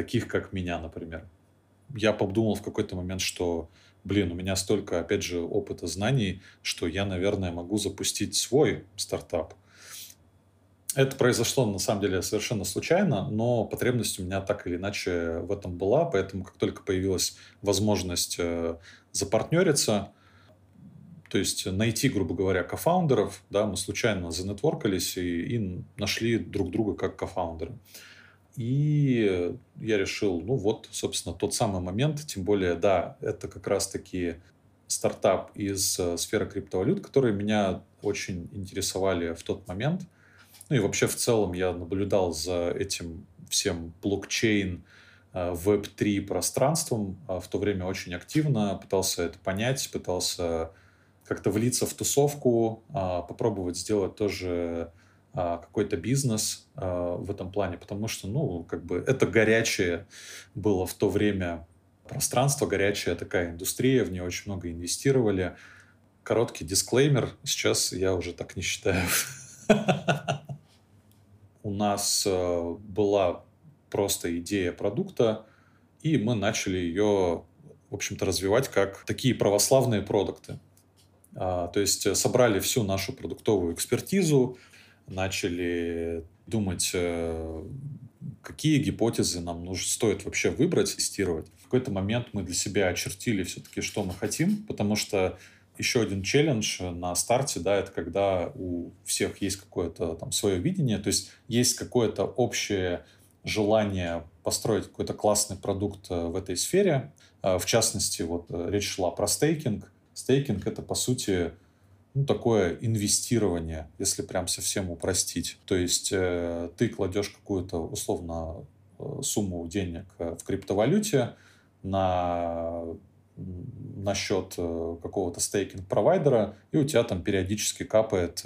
таких как меня, например. Я подумал в какой-то момент, что, блин, у меня столько, опять же, опыта, знаний, что я, наверное, могу запустить свой стартап. Это произошло, на самом деле, совершенно случайно, но потребность у меня так или иначе в этом была, поэтому как только появилась возможность э, запартнериться, то есть найти, грубо говоря, кофаундеров, да, мы случайно занетворкались и, и нашли друг друга как кофаундеры. И я решил, ну вот, собственно, тот самый момент, тем более, да, это как раз-таки стартап из э, сферы криптовалют, которые меня очень интересовали в тот момент. Ну и вообще в целом я наблюдал за этим всем блокчейн, Web3 э, пространством э, в то время очень активно, пытался это понять, пытался как-то влиться в тусовку, попробовать сделать тоже а, какой-то бизнес а, в этом плане, потому что, ну, как бы это горячее было в то время пространство, горячая такая индустрия, в нее очень много инвестировали. Короткий дисклеймер, сейчас я уже так не считаю. У нас а, была просто идея продукта, и мы начали ее, в общем-то, развивать как такие православные продукты. То есть собрали всю нашу продуктовую экспертизу, начали думать, э, какие гипотезы нам нужно, стоит вообще выбрать, тестировать. В какой-то момент мы для себя очертили все-таки, что мы хотим, потому что еще один челлендж на старте, да, это когда у всех есть какое-то там свое видение, то есть есть какое-то общее желание построить какой-то классный продукт э, в этой сфере. Э, в частности, вот речь шла про стейкинг. Стейкинг — это, по сути, ну, такое инвестирование, если прям совсем упростить. То есть э, ты кладешь какую-то условно э, сумму денег э, в криптовалюте на, на счет какого-то стейкинг-провайдера, и у тебя там периодически капает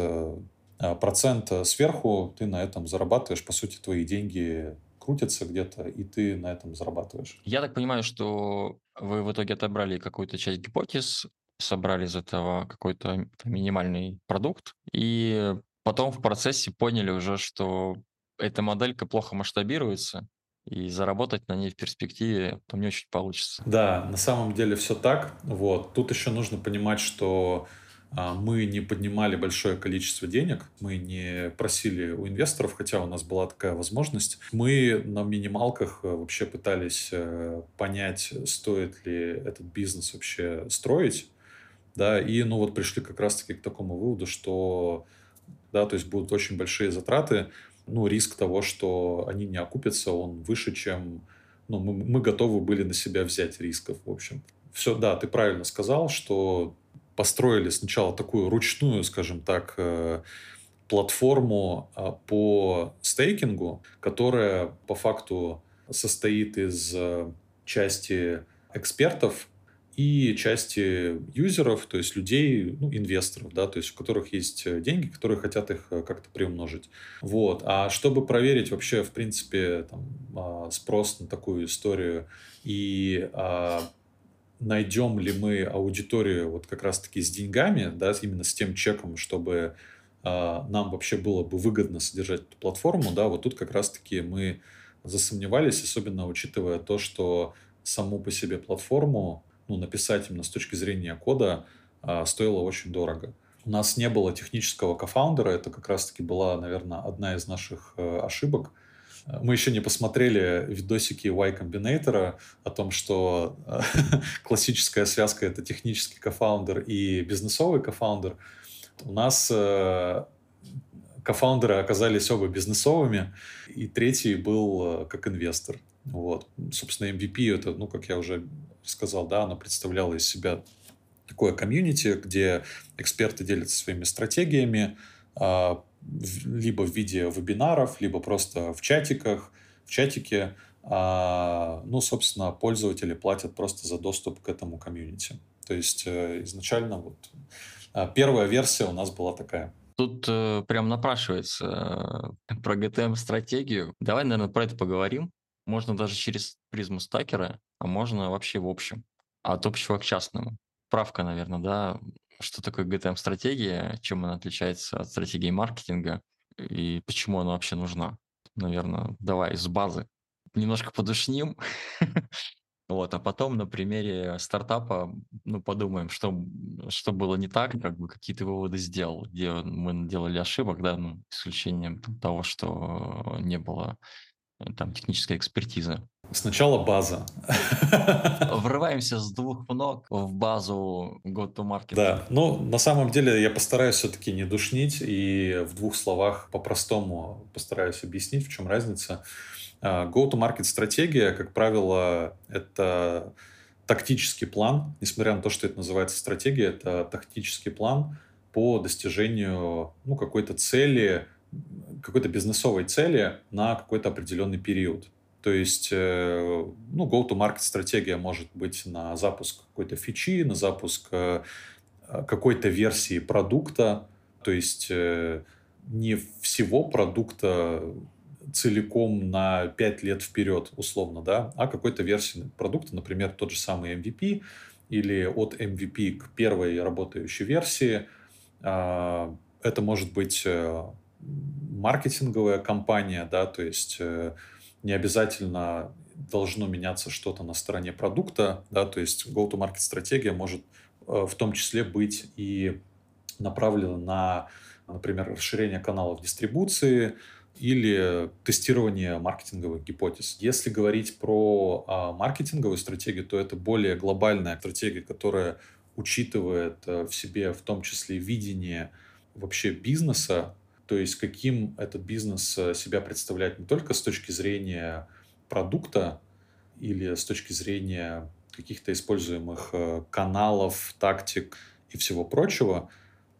процент сверху, ты на этом зарабатываешь, по сути, твои деньги крутятся где-то, и ты на этом зарабатываешь. Я так понимаю, что вы в итоге отобрали какую-то часть гипотез, собрали из этого какой-то минимальный продукт, и потом в процессе поняли уже, что эта моделька плохо масштабируется, и заработать на ней в перспективе там не очень получится. Да, на самом деле все так. Вот. Тут еще нужно понимать, что а, мы не поднимали большое количество денег, мы не просили у инвесторов, хотя у нас была такая возможность. Мы на минималках э, вообще пытались э, понять, стоит ли этот бизнес вообще строить, да, и, ну, вот пришли как раз-таки к такому выводу, что, да, то есть будут очень большие затраты, ну, риск того, что они не окупятся, он выше, чем, ну, мы, мы готовы были на себя взять рисков, в общем. Все, да, ты правильно сказал, что построили сначала такую ручную, скажем так, э, платформу э, по стейкингу, которая по факту состоит из э, части экспертов, и части юзеров, то есть людей, ну, инвесторов, да, то есть у которых есть э, деньги, которые хотят их э, как-то приумножить. Вот. А чтобы проверить вообще, в принципе, там, а, спрос на такую историю и а, найдем ли мы аудиторию вот как раз-таки с деньгами, да, именно с тем чеком, чтобы нам вообще было бы выгодно содержать эту платформу, да, вот тут как раз-таки мы засомневались, особенно учитывая то, что саму по себе платформу, ну, написать именно с точки зрения кода а, стоило очень дорого. У нас не было технического кофаундера, это как раз-таки была, наверное, одна из наших э, ошибок. Мы еще не посмотрели видосики Y Combinator о том, что э, классическая связка — это технический кофаундер и бизнесовый кофаундер. У нас э, кофаундеры оказались оба бизнесовыми, и третий был как инвестор. Вот. Собственно, MVP это, ну, как я уже сказал, да, она представляла из себя такое комьюнити, где эксперты делятся своими стратегиями, а, либо в виде вебинаров, либо просто в чатиках, в чатике. А, ну, собственно, пользователи платят просто за доступ к этому комьюнити. То есть э, изначально вот а, первая версия у нас была такая. Тут э, прям напрашивается э, про GTM-стратегию. Давай, наверное, про это поговорим. Можно даже через призму стакера, а можно вообще в общем. От общего к частному. Справка, наверное, да, что такое GTM-стратегия, чем она отличается от стратегии маркетинга и почему она вообще нужна. Наверное, давай с базы немножко подушним. Вот, а потом на примере стартапа, ну, подумаем, что, что было не так, как бы какие-то выводы сделал, где мы делали ошибок, да, ну, исключением того, что не было там техническая экспертиза. Сначала база. Врываемся с двух ног в базу go-to-market. Да, ну, на самом деле я постараюсь все-таки не душнить и в двух словах по-простому постараюсь объяснить, в чем разница. А, go-to-market стратегия, как правило, это тактический план, несмотря на то, что это называется стратегия, это тактический план по достижению ну, какой-то цели, какой-то бизнесовой цели на какой-то определенный период. То есть, э, ну, go-to-market стратегия может быть на запуск какой-то фичи, на запуск э, какой-то версии продукта, то есть э, не всего продукта целиком на 5 лет вперед, условно, да, а какой-то версии продукта, например, тот же самый MVP или от MVP к первой работающей версии. А, это может быть маркетинговая компания, да, то есть э, не обязательно должно меняться что-то на стороне продукта, да, то есть go-to-market стратегия может э, в том числе быть и направлена на, например, расширение каналов дистрибуции или тестирование маркетинговых гипотез. Если говорить про а, маркетинговую стратегию, то это более глобальная стратегия, которая учитывает э, в себе в том числе видение вообще бизнеса, то есть каким этот бизнес э, себя представляет не только с точки зрения продукта или с точки зрения каких-то используемых э, каналов, тактик и всего прочего,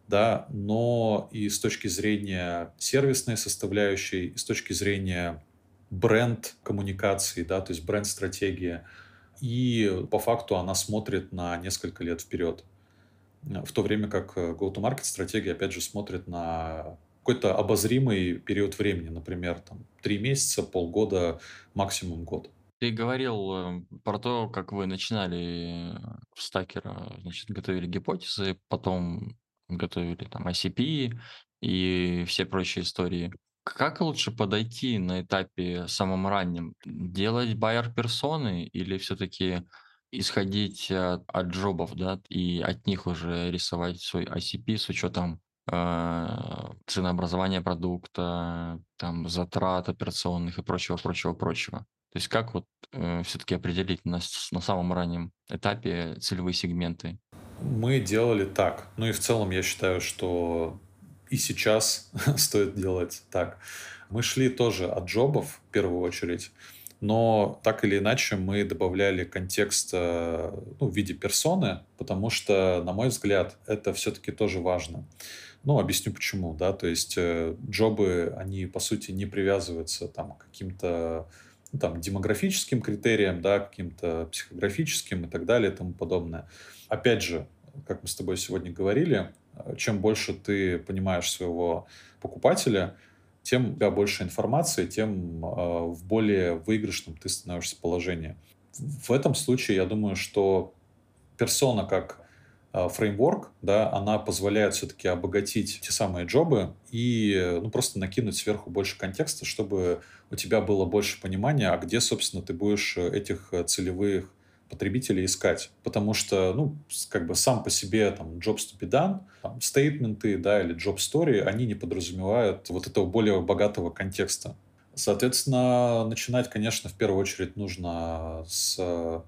да, но и с точки зрения сервисной составляющей, и с точки зрения бренд коммуникации, да, то есть бренд-стратегия. И по факту она смотрит на несколько лет вперед. В то время как э, go-to-market стратегия, опять же, смотрит на какой-то обозримый период времени, например, там, три месяца, полгода, максимум год. Ты говорил э, про то, как вы начинали в стакера, значит, готовили гипотезы, потом готовили там ICP и все прочие истории. Как лучше подойти на этапе самом раннем? Делать байер персоны или все-таки исходить от, от джобов, да, и от них уже рисовать свой ICP с учетом а, ценообразования продукта, там, затрат операционных и прочего, прочего, прочего. То есть как вот э, все-таки определить на, на самом раннем этапе целевые сегменты? Мы делали так. Ну и в целом я считаю, что и сейчас стоит делать так. Мы шли тоже от джобов в первую очередь, но так или иначе мы добавляли контекст э, ну, в виде персоны, потому что, на мой взгляд, это все-таки тоже важно. Ну, объясню почему, да, то есть э, джобы, они, по сути, не привязываются там к каким-то ну, там, демографическим критериям, да, каким-то психографическим и так далее и тому подобное. Опять же, как мы с тобой сегодня говорили, э, чем больше ты понимаешь своего покупателя, тем у тебя больше информации, тем э, в более выигрышном ты становишься положении. В этом случае я думаю, что персона как фреймворк, да, она позволяет все-таки обогатить те самые джобы и ну, просто накинуть сверху больше контекста, чтобы у тебя было больше понимания, а где, собственно, ты будешь этих целевых потребителей искать. Потому что, ну, как бы сам по себе там jobs to be done, там, стейтменты, да, или job story, они не подразумевают вот этого более богатого контекста. Соответственно, начинать, конечно, в первую очередь нужно с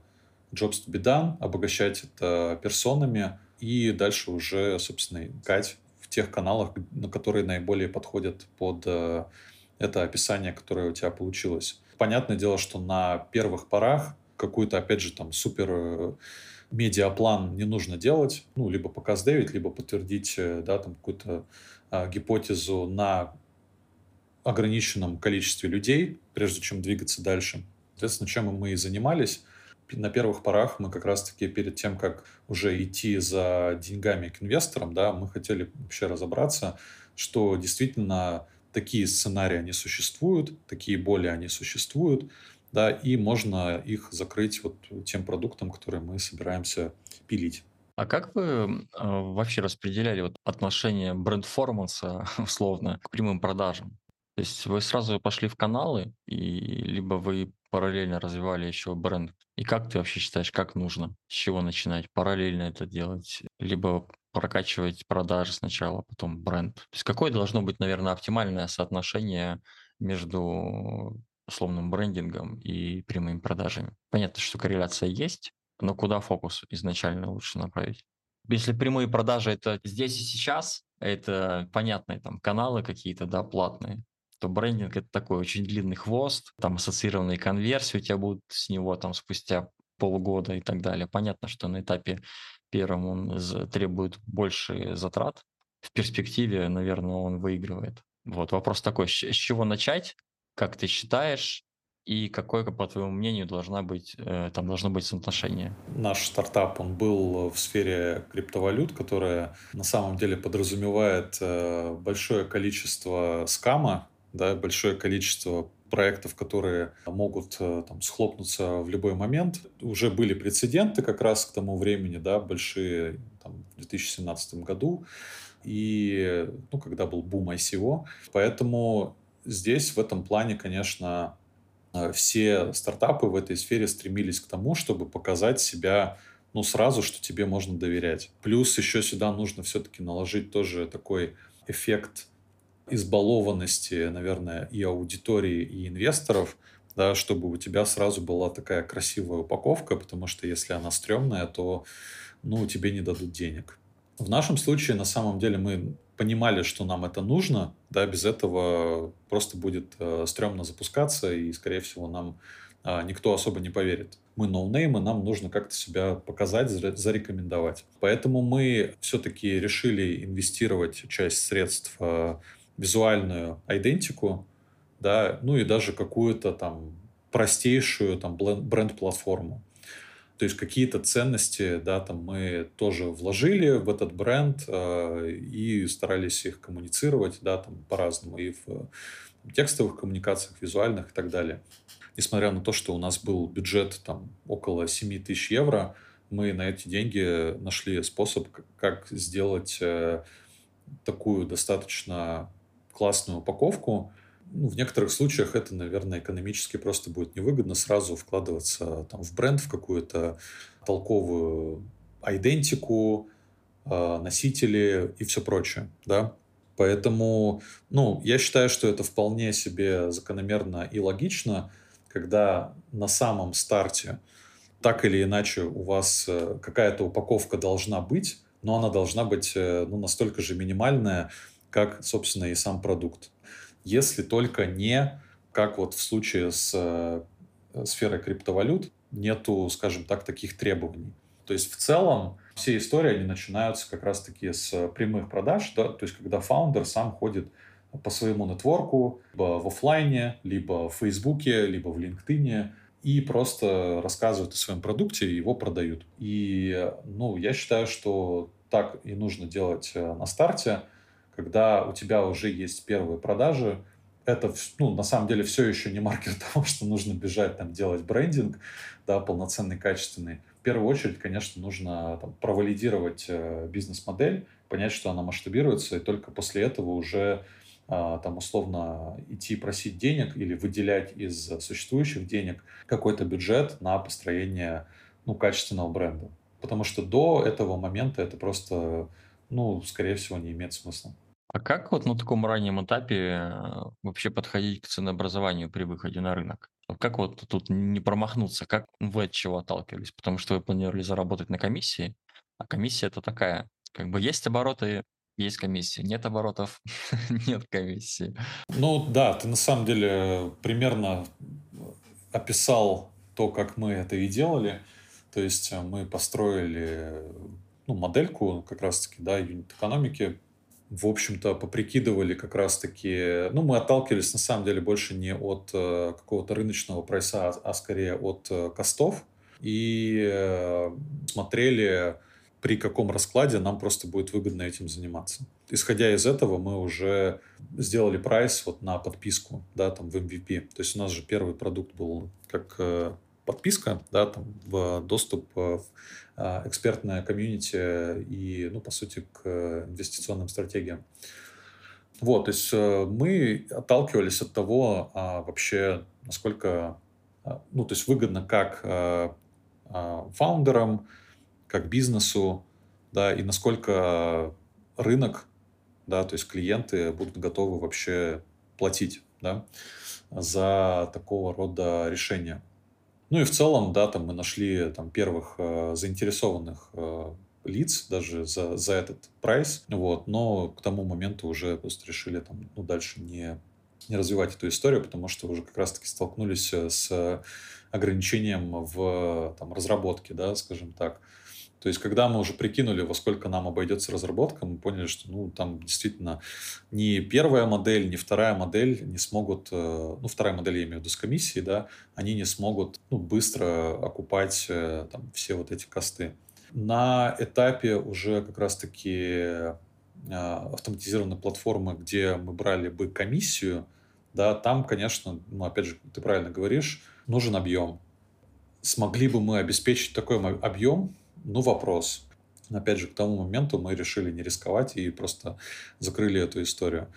jobs to be done, обогащать это персонами и дальше уже, собственно, искать в тех каналах, на которые наиболее подходят под э, это описание, которое у тебя получилось. Понятное дело, что на первых порах какую-то, опять же, там супер э, медиаплан не нужно делать, ну, либо показдевить, либо подтвердить, э, да, там какую-то а, гипотезу на ограниченном количестве людей, прежде чем двигаться дальше. Соответственно, чем мы и занимались. На первых порах мы как раз-таки перед тем, как уже идти за деньгами к инвесторам, да, мы хотели вообще разобраться, что действительно такие сценарии, они существуют, такие боли, они существуют, да, и можно их закрыть вот тем продуктом, который мы собираемся пилить. А как вы э, вообще распределяли вот отношение бренд-форманса, условно, к прямым продажам? То есть вы сразу пошли в каналы, и либо вы параллельно развивали еще бренд? И как ты вообще считаешь, как нужно? С чего начинать? Параллельно это делать? Либо прокачивать продажи сначала, потом бренд? То есть какое должно быть, наверное, оптимальное соотношение между условным брендингом и прямыми продажами. Понятно, что корреляция есть, но куда фокус изначально лучше направить? Если прямые продажи это здесь и сейчас, это понятные там каналы какие-то, да, платные, то брендинг это такой очень длинный хвост, там ассоциированные конверсии у тебя будут с него там спустя полгода и так далее. Понятно, что на этапе первом он требует больше затрат. В перспективе, наверное, он выигрывает. Вот вопрос такой, с чего начать? как ты считаешь, и какое, по твоему мнению, должна быть, э, там должно быть соотношение? Наш стартап, он был в сфере криптовалют, которая на самом деле подразумевает э, большое количество скама, да, большое количество проектов, которые могут э, там, схлопнуться в любой момент. Уже были прецеденты как раз к тому времени, да, большие там, в 2017 году, и ну, когда был бум ICO. Поэтому здесь в этом плане, конечно, э, все стартапы в этой сфере стремились к тому, чтобы показать себя ну, сразу, что тебе можно доверять. Плюс еще сюда нужно все-таки наложить тоже такой эффект избалованности, наверное, и аудитории, и инвесторов, да, чтобы у тебя сразу была такая красивая упаковка, потому что если она стрёмная, то ну, тебе не дадут денег. В нашем случае, на самом деле, мы понимали, что нам это нужно, да, без этого просто будет э, стрёмно запускаться, и, скорее всего, нам э, никто особо не поверит. Мы ноунеймы, нам нужно как-то себя показать, зарекомендовать. Поэтому мы все-таки решили инвестировать часть средств в визуальную идентику, да, ну и даже какую-то там простейшую там бренд-платформу. То есть какие-то ценности, да, там мы тоже вложили в этот бренд э, и старались их коммуницировать, да, там по-разному и в там, текстовых коммуникациях, визуальных и так далее. Несмотря на то, что у нас был бюджет там около 7 тысяч евро, мы на эти деньги нашли способ, как сделать э, такую достаточно классную упаковку, ну, в некоторых случаях это, наверное, экономически просто будет невыгодно сразу вкладываться там, в бренд, в какую-то толковую идентику, э, носители и все прочее, да. Поэтому, ну, я считаю, что это вполне себе закономерно и логично, когда на самом старте так или иначе у вас э, какая-то упаковка должна быть, но она должна быть э, ну, настолько же минимальная, как, собственно, и сам продукт если только не, как вот в случае с э, сферой криптовалют, нету, скажем так, таких требований. То есть в целом все истории, они начинаются как раз-таки с прямых продаж, да? то есть когда фаундер сам ходит по своему нетворку, либо в офлайне, либо в Фейсбуке, либо в LinkedIn, и просто рассказывают о своем продукте и его продают. И ну, я считаю, что так и нужно делать э, на старте – когда у тебя уже есть первые продажи, это, ну, на самом деле все еще не маркер того, что нужно бежать там делать брендинг, да, полноценный, качественный. первую очередь, конечно, нужно там, провалидировать э, бизнес-модель, понять, что она масштабируется, и только после этого уже э, там условно идти просить денег или выделять из существующих денег какой-то бюджет на построение ну, качественного бренда. Потому что до этого момента это просто, ну, скорее всего, не имеет смысла. А как вот на таком раннем этапе э, вообще подходить к ценообразованию при выходе на рынок? Как вот тут не промахнуться? Как вы от чего отталкивались? Потому что вы планировали заработать на комиссии, а комиссия это такая, как бы есть обороты, есть комиссия, нет оборотов, нет комиссии. Ну да, ты на самом деле примерно описал то, как мы это и делали. То есть э, мы построили ну, модельку как раз-таки, да, юнит экономики, в общем-то, поприкидывали как раз-таки... Ну, мы отталкивались, на самом деле, больше не от э, какого-то рыночного прайса, а, а скорее от э, костов. И э, смотрели, при каком раскладе нам просто будет выгодно этим заниматься. Исходя из этого, мы уже сделали прайс вот на подписку, да, там в MVP. То есть у нас же первый продукт был как э, подписка, да, там в доступ в а, экспертное комьюнити и, ну, по сути, к инвестиционным стратегиям. Вот, то есть э, мы отталкивались от того а, вообще, насколько, а, ну, то есть выгодно как а, фаундерам, как бизнесу, да, и насколько рынок, да, то есть клиенты будут готовы вообще платить, да, за такого рода решения. Ну и в целом, да, там мы нашли там первых э, заинтересованных э, лиц даже за, за этот прайс, вот, но к тому моменту уже просто решили там, ну, дальше не, не развивать эту историю, потому что уже как раз-таки столкнулись э, с ограничением в там, разработке, да, скажем так. То есть, когда мы уже прикинули, во сколько нам обойдется разработка, мы поняли, что ну, там действительно ни первая модель, ни вторая модель не смогут, э, ну, вторая модель, я имею в виду с комиссией, да, они не смогут ну, быстро окупать э, там, все вот эти косты. На этапе уже как раз-таки э, автоматизированной платформы, где мы брали бы комиссию, да, там, конечно, ну, опять же, ты правильно говоришь, нужен объем. Смогли бы мы обеспечить такой объем, ну, вопрос. Опять же, к тому моменту мы решили не рисковать и просто закрыли эту историю.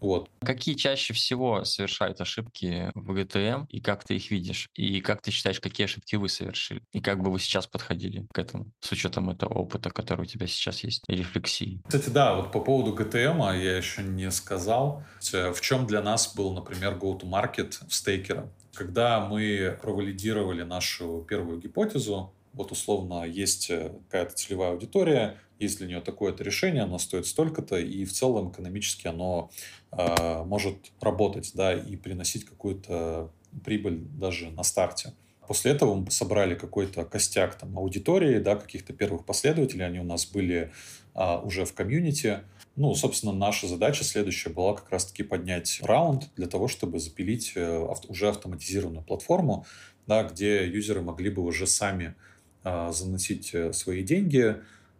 Вот. Какие чаще всего совершают ошибки в ГТМ, и как ты их видишь? И как ты считаешь, какие ошибки вы совершили? И как бы вы сейчас подходили к этому, с учетом этого опыта, который у тебя сейчас есть, и рефлексии? Кстати, да, вот по поводу ГТМ я еще не сказал. В чем для нас был, например, go-to-market в стейкера? Когда мы провалидировали нашу первую гипотезу, вот условно есть э, какая-то целевая аудитория, есть для нее такое-то решение, оно стоит столько-то, и в целом экономически оно э, может работать, да, и приносить какую-то прибыль даже на старте. После этого мы собрали какой-то костяк там, аудитории, да, каких-то первых последователей, они у нас были а, уже в комьюнити. Ну, собственно, наша задача следующая была как раз-таки поднять раунд для того, чтобы запилить э, ав- уже автоматизированную платформу, да, где юзеры могли бы уже сами заносить э, свои деньги,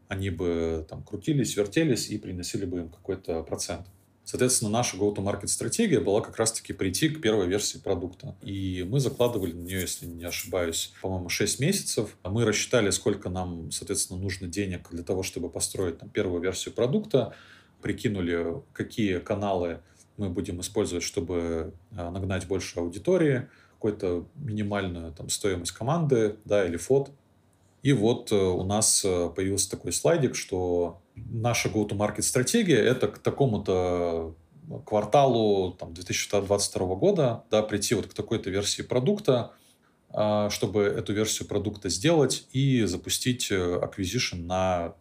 они бы там крутились, вертелись и приносили бы им какой-то процент. Соответственно, наша go-to-market стратегия была как раз-таки прийти к первой версии продукта. И мы закладывали на нее, если не ошибаюсь, по-моему, 6 месяцев. Мы рассчитали, сколько нам, соответственно, нужно денег для того, чтобы построить там, первую версию продукта, прикинули, какие каналы мы будем использовать, чтобы а, нагнать больше аудитории, какую-то минимальную там, стоимость команды да, или фот, и вот э, у нас э, появился такой слайдик, что наша go-to-market стратегия – это к такому-то кварталу там, 2022 года да, прийти вот к такой-то версии продукта, а, чтобы эту версию продукта сделать и запустить э, acquisition на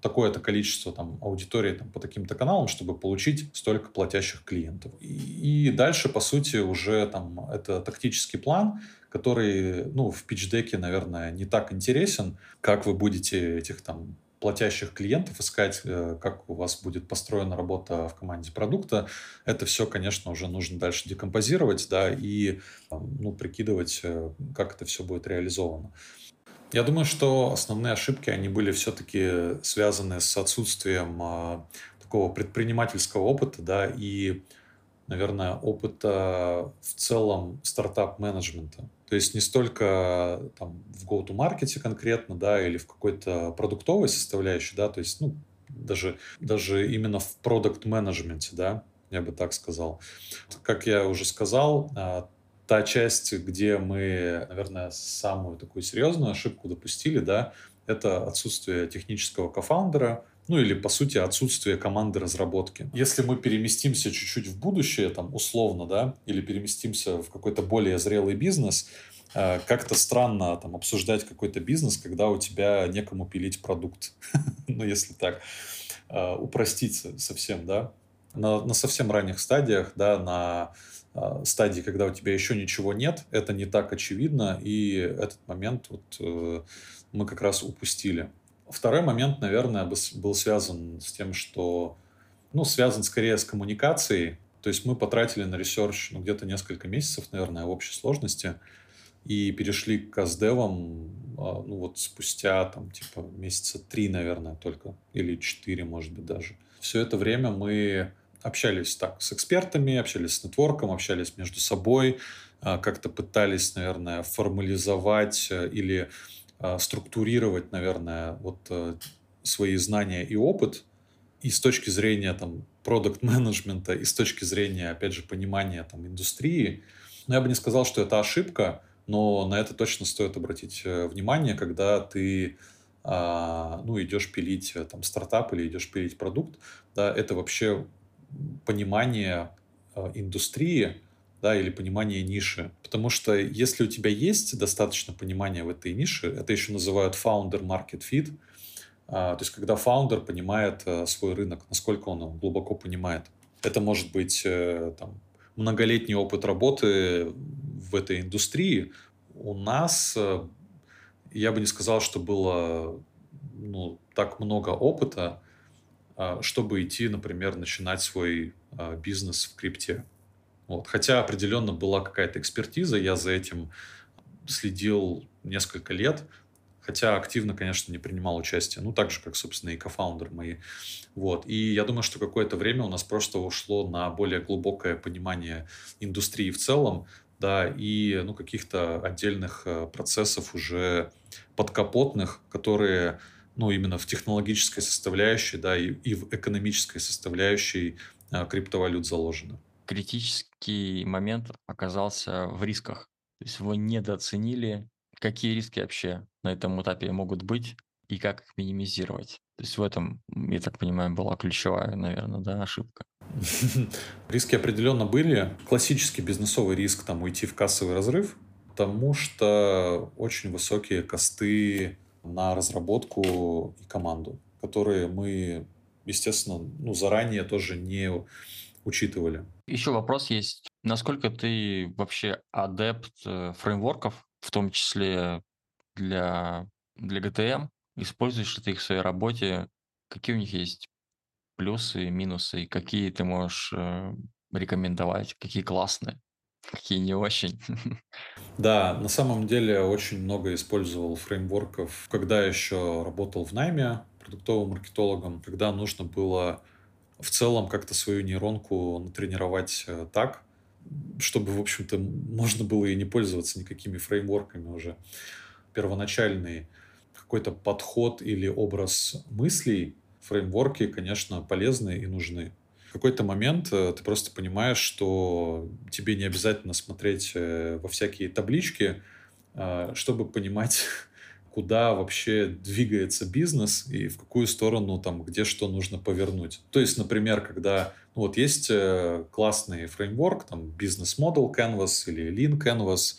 такое-то количество там, аудитории там, по таким-то каналам, чтобы получить столько платящих клиентов. И, и дальше, по сути, уже там, это тактический план, который ну, в пичдеке, наверное, не так интересен, как вы будете этих там платящих клиентов искать, э, как у вас будет построена работа в команде продукта, это все, конечно, уже нужно дальше декомпозировать, да, и ну, прикидывать, э, как это все будет реализовано. Я думаю, что основные ошибки, они были все-таки связаны с отсутствием а, такого предпринимательского опыта, да, и, наверное, опыта в целом стартап-менеджмента. То есть не столько там, в go-to-маркете конкретно, да, или в какой-то продуктовой составляющей, да, то есть, ну, даже, даже именно в продукт-менеджменте, да, я бы так сказал. Как я уже сказал, а, та часть, где мы, наверное, самую такую серьезную ошибку допустили, да, это отсутствие технического кофаундера, ну или, по сути, отсутствие команды разработки. Если мы переместимся чуть-чуть в будущее, там, условно, да, или переместимся в какой-то более зрелый бизнес, э, как-то странно там обсуждать какой-то бизнес, когда у тебя некому пилить продукт. ну, если так э, упростить совсем, да. На, на совсем ранних стадиях, да, на э, стадии, когда у тебя еще ничего нет, это не так очевидно, и этот момент вот мы как раз упустили. Второй момент, наверное, был связан с тем, что, ну, связан скорее с коммуникацией. То есть мы потратили на research ну, где-то несколько месяцев, наверное, в общей сложности, и перешли к каздевам, а, ну, вот спустя, там, типа, месяца три, наверное, только, или четыре, может быть, даже. Все это время мы общались так с экспертами, общались с нетворком, общались между собой, а, как-то пытались, наверное, формализовать э, или структурировать, наверное, вот э, свои знания и опыт и с точки зрения там продукт-менеджмента, и с точки зрения, опять же, понимания там индустрии. Но я бы не сказал, что это ошибка, но на это точно стоит обратить э, внимание, когда ты а, ну, идешь пилить э, там стартап или идешь пилить продукт, да, это вообще понимание индустрии, да, или понимание ниши. Потому что если у тебя есть достаточно понимания в этой нише, это еще называют founder market fit, а, то есть когда фаундер понимает а, свой рынок, насколько он его глубоко понимает. Это может быть э, там, многолетний опыт работы в этой индустрии. У нас, э, я бы не сказал, что было ну, так много опыта, а, чтобы идти, например, начинать свой бизнес в крипте. Вот. Хотя определенно была какая-то экспертиза, я за этим следил несколько лет, хотя активно, конечно, не принимал участие, ну, так же, как, собственно, и кофаундер мои. Вот. И я думаю, что какое-то время у нас просто ушло на более глубокое понимание индустрии в целом, да, и, ну, каких-то отдельных э, процессов уже подкапотных, которые, ну, именно в технологической составляющей, да, и, и в экономической составляющей э, криптовалют заложены критический момент оказался в рисках. То есть вы недооценили, какие риски вообще на этом этапе могут быть и как их минимизировать. То есть в этом, я так понимаю, была ключевая, наверное, да, ошибка. Риски определенно были. Классический бизнесовый риск там уйти в кассовый разрыв, потому что очень высокие косты на разработку и команду, которые мы, естественно, ну, заранее тоже не учитывали. Еще вопрос есть. Насколько ты вообще адепт э, фреймворков, в том числе для, для GTM? Используешь ли ты их в своей работе? Какие у них есть плюсы и минусы? И какие ты можешь э, рекомендовать? Какие классные? Какие не очень? Да, на самом деле очень много использовал фреймворков, когда еще работал в найме продуктовым маркетологом, когда нужно было в целом как-то свою нейронку натренировать э, так, чтобы, в общем-то, можно было и не пользоваться никакими фреймворками уже. Первоначальный какой-то подход или образ мыслей, фреймворки, конечно, полезны и нужны. В какой-то момент э, ты просто понимаешь, что тебе не обязательно смотреть э, во всякие таблички, чтобы понимать, куда вообще двигается бизнес и в какую сторону там, где что нужно повернуть. То есть, например, когда ну, вот есть э, классный фреймворк, там бизнес Model Canvas или Lean Canvas,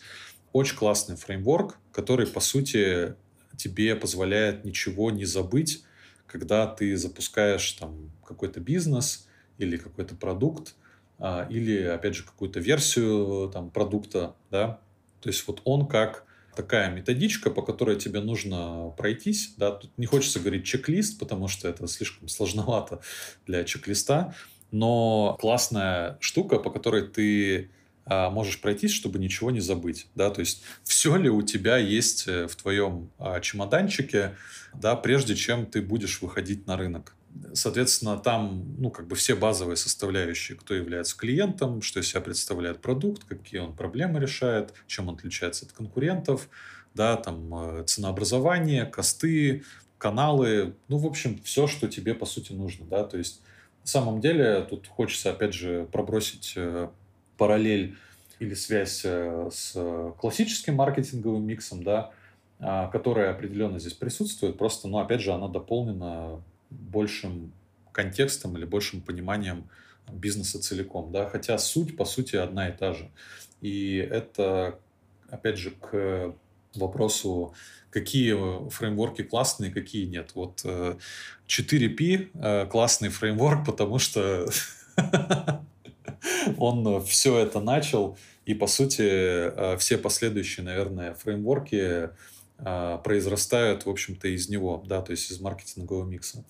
очень классный фреймворк, который, по сути, тебе позволяет ничего не забыть, когда ты запускаешь там какой-то бизнес или какой-то продукт, а, или, опять же, какую-то версию там, продукта, да, то есть вот он как такая методичка, по которой тебе нужно пройтись. Да? Тут не хочется говорить чек-лист, потому что это слишком сложновато для чек-листа, но классная штука, по которой ты а, можешь пройтись, чтобы ничего не забыть. Да? То есть все ли у тебя есть э, в твоем а, чемоданчике, да, прежде чем ты будешь выходить на рынок. Соответственно, там, ну, как бы все базовые составляющие, кто является клиентом, что из себя представляет продукт, какие он проблемы решает, чем он отличается от конкурентов, да, там, э, ценообразование, косты, каналы, ну, в общем, все, что тебе, по сути, нужно, да, то есть на самом деле тут хочется, опять же, пробросить э, параллель или связь э, с классическим маркетинговым миксом, да, а, которая определенно здесь присутствует, просто, ну, опять же, она дополнена большим контекстом или большим пониманием бизнеса целиком, да, хотя суть, по сути, одна и та же. И это, опять же, к вопросу, какие фреймворки классные, какие нет. Вот 4P э, классный фреймворк, потому что он все это начал, и, по сути, э, все последующие, наверное, фреймворки э, произрастают, в общем-то, из него, да, то есть из маркетингового микса.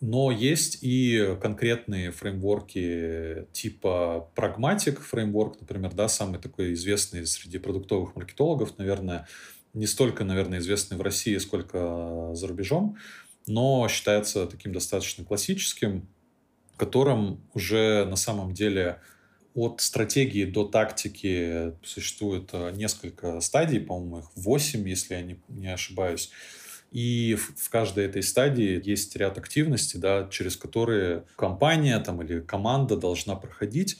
Но есть и конкретные фреймворки типа Pragmatic фреймворк, например, да, самый такой известный среди продуктовых маркетологов, наверное, не столько, наверное, известный в России, сколько за рубежом, но считается таким достаточно классическим, в котором уже на самом деле от стратегии до тактики существует э, несколько стадий, по-моему, их 8, если я не, не ошибаюсь. И в, в каждой этой стадии есть ряд активностей, да, через которые компания там, или команда должна проходить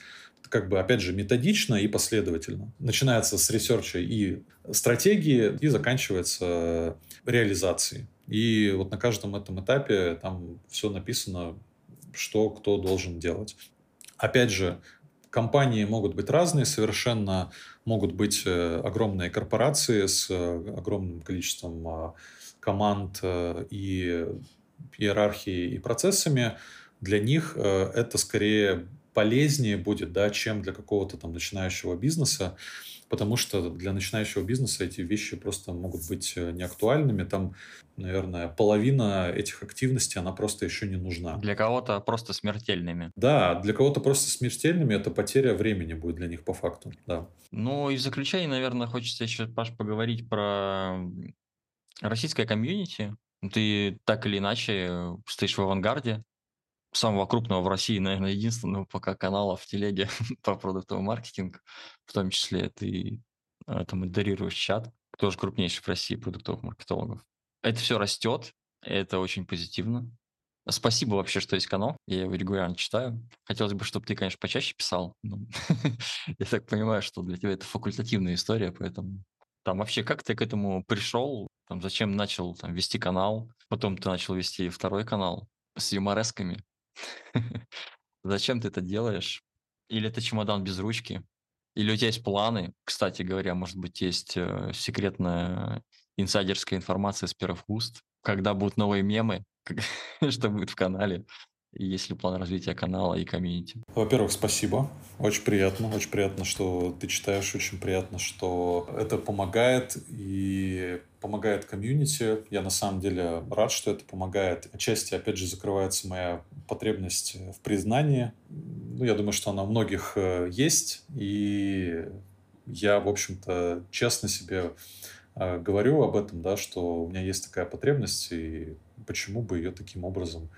как бы, опять же, методично и последовательно. Начинается с research а и стратегии, и заканчивается реализацией. И вот на каждом этом этапе там все написано, что кто должен делать. Опять же, компании могут быть разные совершенно, могут быть э, огромные корпорации с э, огромным количеством а, команд э, и иерархией и процессами, для них это скорее полезнее будет, да, чем для какого-то там начинающего бизнеса, потому что для начинающего бизнеса эти вещи просто могут быть э, неактуальными. Там, наверное, половина этих активностей, она просто еще не нужна. Для кого-то просто смертельными. Да, для кого-то просто смертельными это потеря времени будет для них по факту, да. Ну и в заключение, наверное, хочется еще, Паш, поговорить про российское комьюнити, ты так или иначе э, стоишь в авангарде самого крупного в России, наверное, единственного пока канала в телеге по продуктовому маркетингу, в том числе ты это модерируешь чат, тоже крупнейший в России продуктовых маркетологов. Это все растет, это очень позитивно. Спасибо вообще, что есть канал, я его регулярно читаю. Хотелось бы, чтобы ты, конечно, почаще писал. я так понимаю, что для тебя это факультативная история, поэтому там вообще как ты к этому пришел? Там, зачем начал там, вести канал? Потом ты начал вести второй канал с юморесками. Зачем ты это делаешь? Или это чемодан без ручки? Или у тебя есть планы? Кстати говоря, может быть, есть э, секретная инсайдерская информация с первых уст, когда будут новые мемы, что будет в канале и есть ли план развития канала и комьюнити? Во-первых, спасибо. Очень приятно. Очень приятно, что ты читаешь. Очень приятно, что это помогает и помогает комьюнити. Я на самом деле рад, что это помогает. Отчасти, опять же, закрывается моя потребность в признании. Ну, я думаю, что она у многих э, есть. И я, в общем-то, честно себе э, говорю об этом, да, что у меня есть такая потребность, и почему бы ее таким образом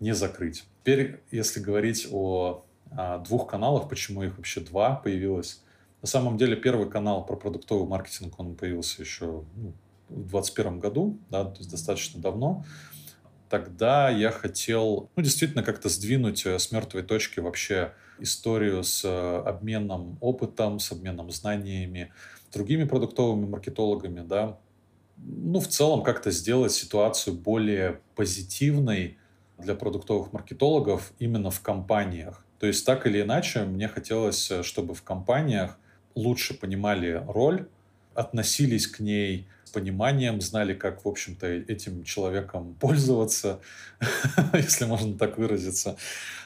не закрыть. Теперь, если говорить о, о двух каналах, почему их вообще два появилось. На самом деле, первый канал про продуктовый маркетинг, он появился еще ну, в 2021 году, да, то есть достаточно давно. Тогда я хотел, ну, действительно, как-то сдвинуть э, с мертвой точки вообще историю с э, обменом опытом, с обменом знаниями, другими продуктовыми маркетологами, да. Ну, в целом, как-то сделать ситуацию более позитивной, для продуктовых маркетологов именно в компаниях. То есть так или иначе мне хотелось, э, чтобы в компаниях лучше понимали роль, относились к ней пониманием, знали, как, в общем-то, этим человеком пользоваться, если можно так выразиться.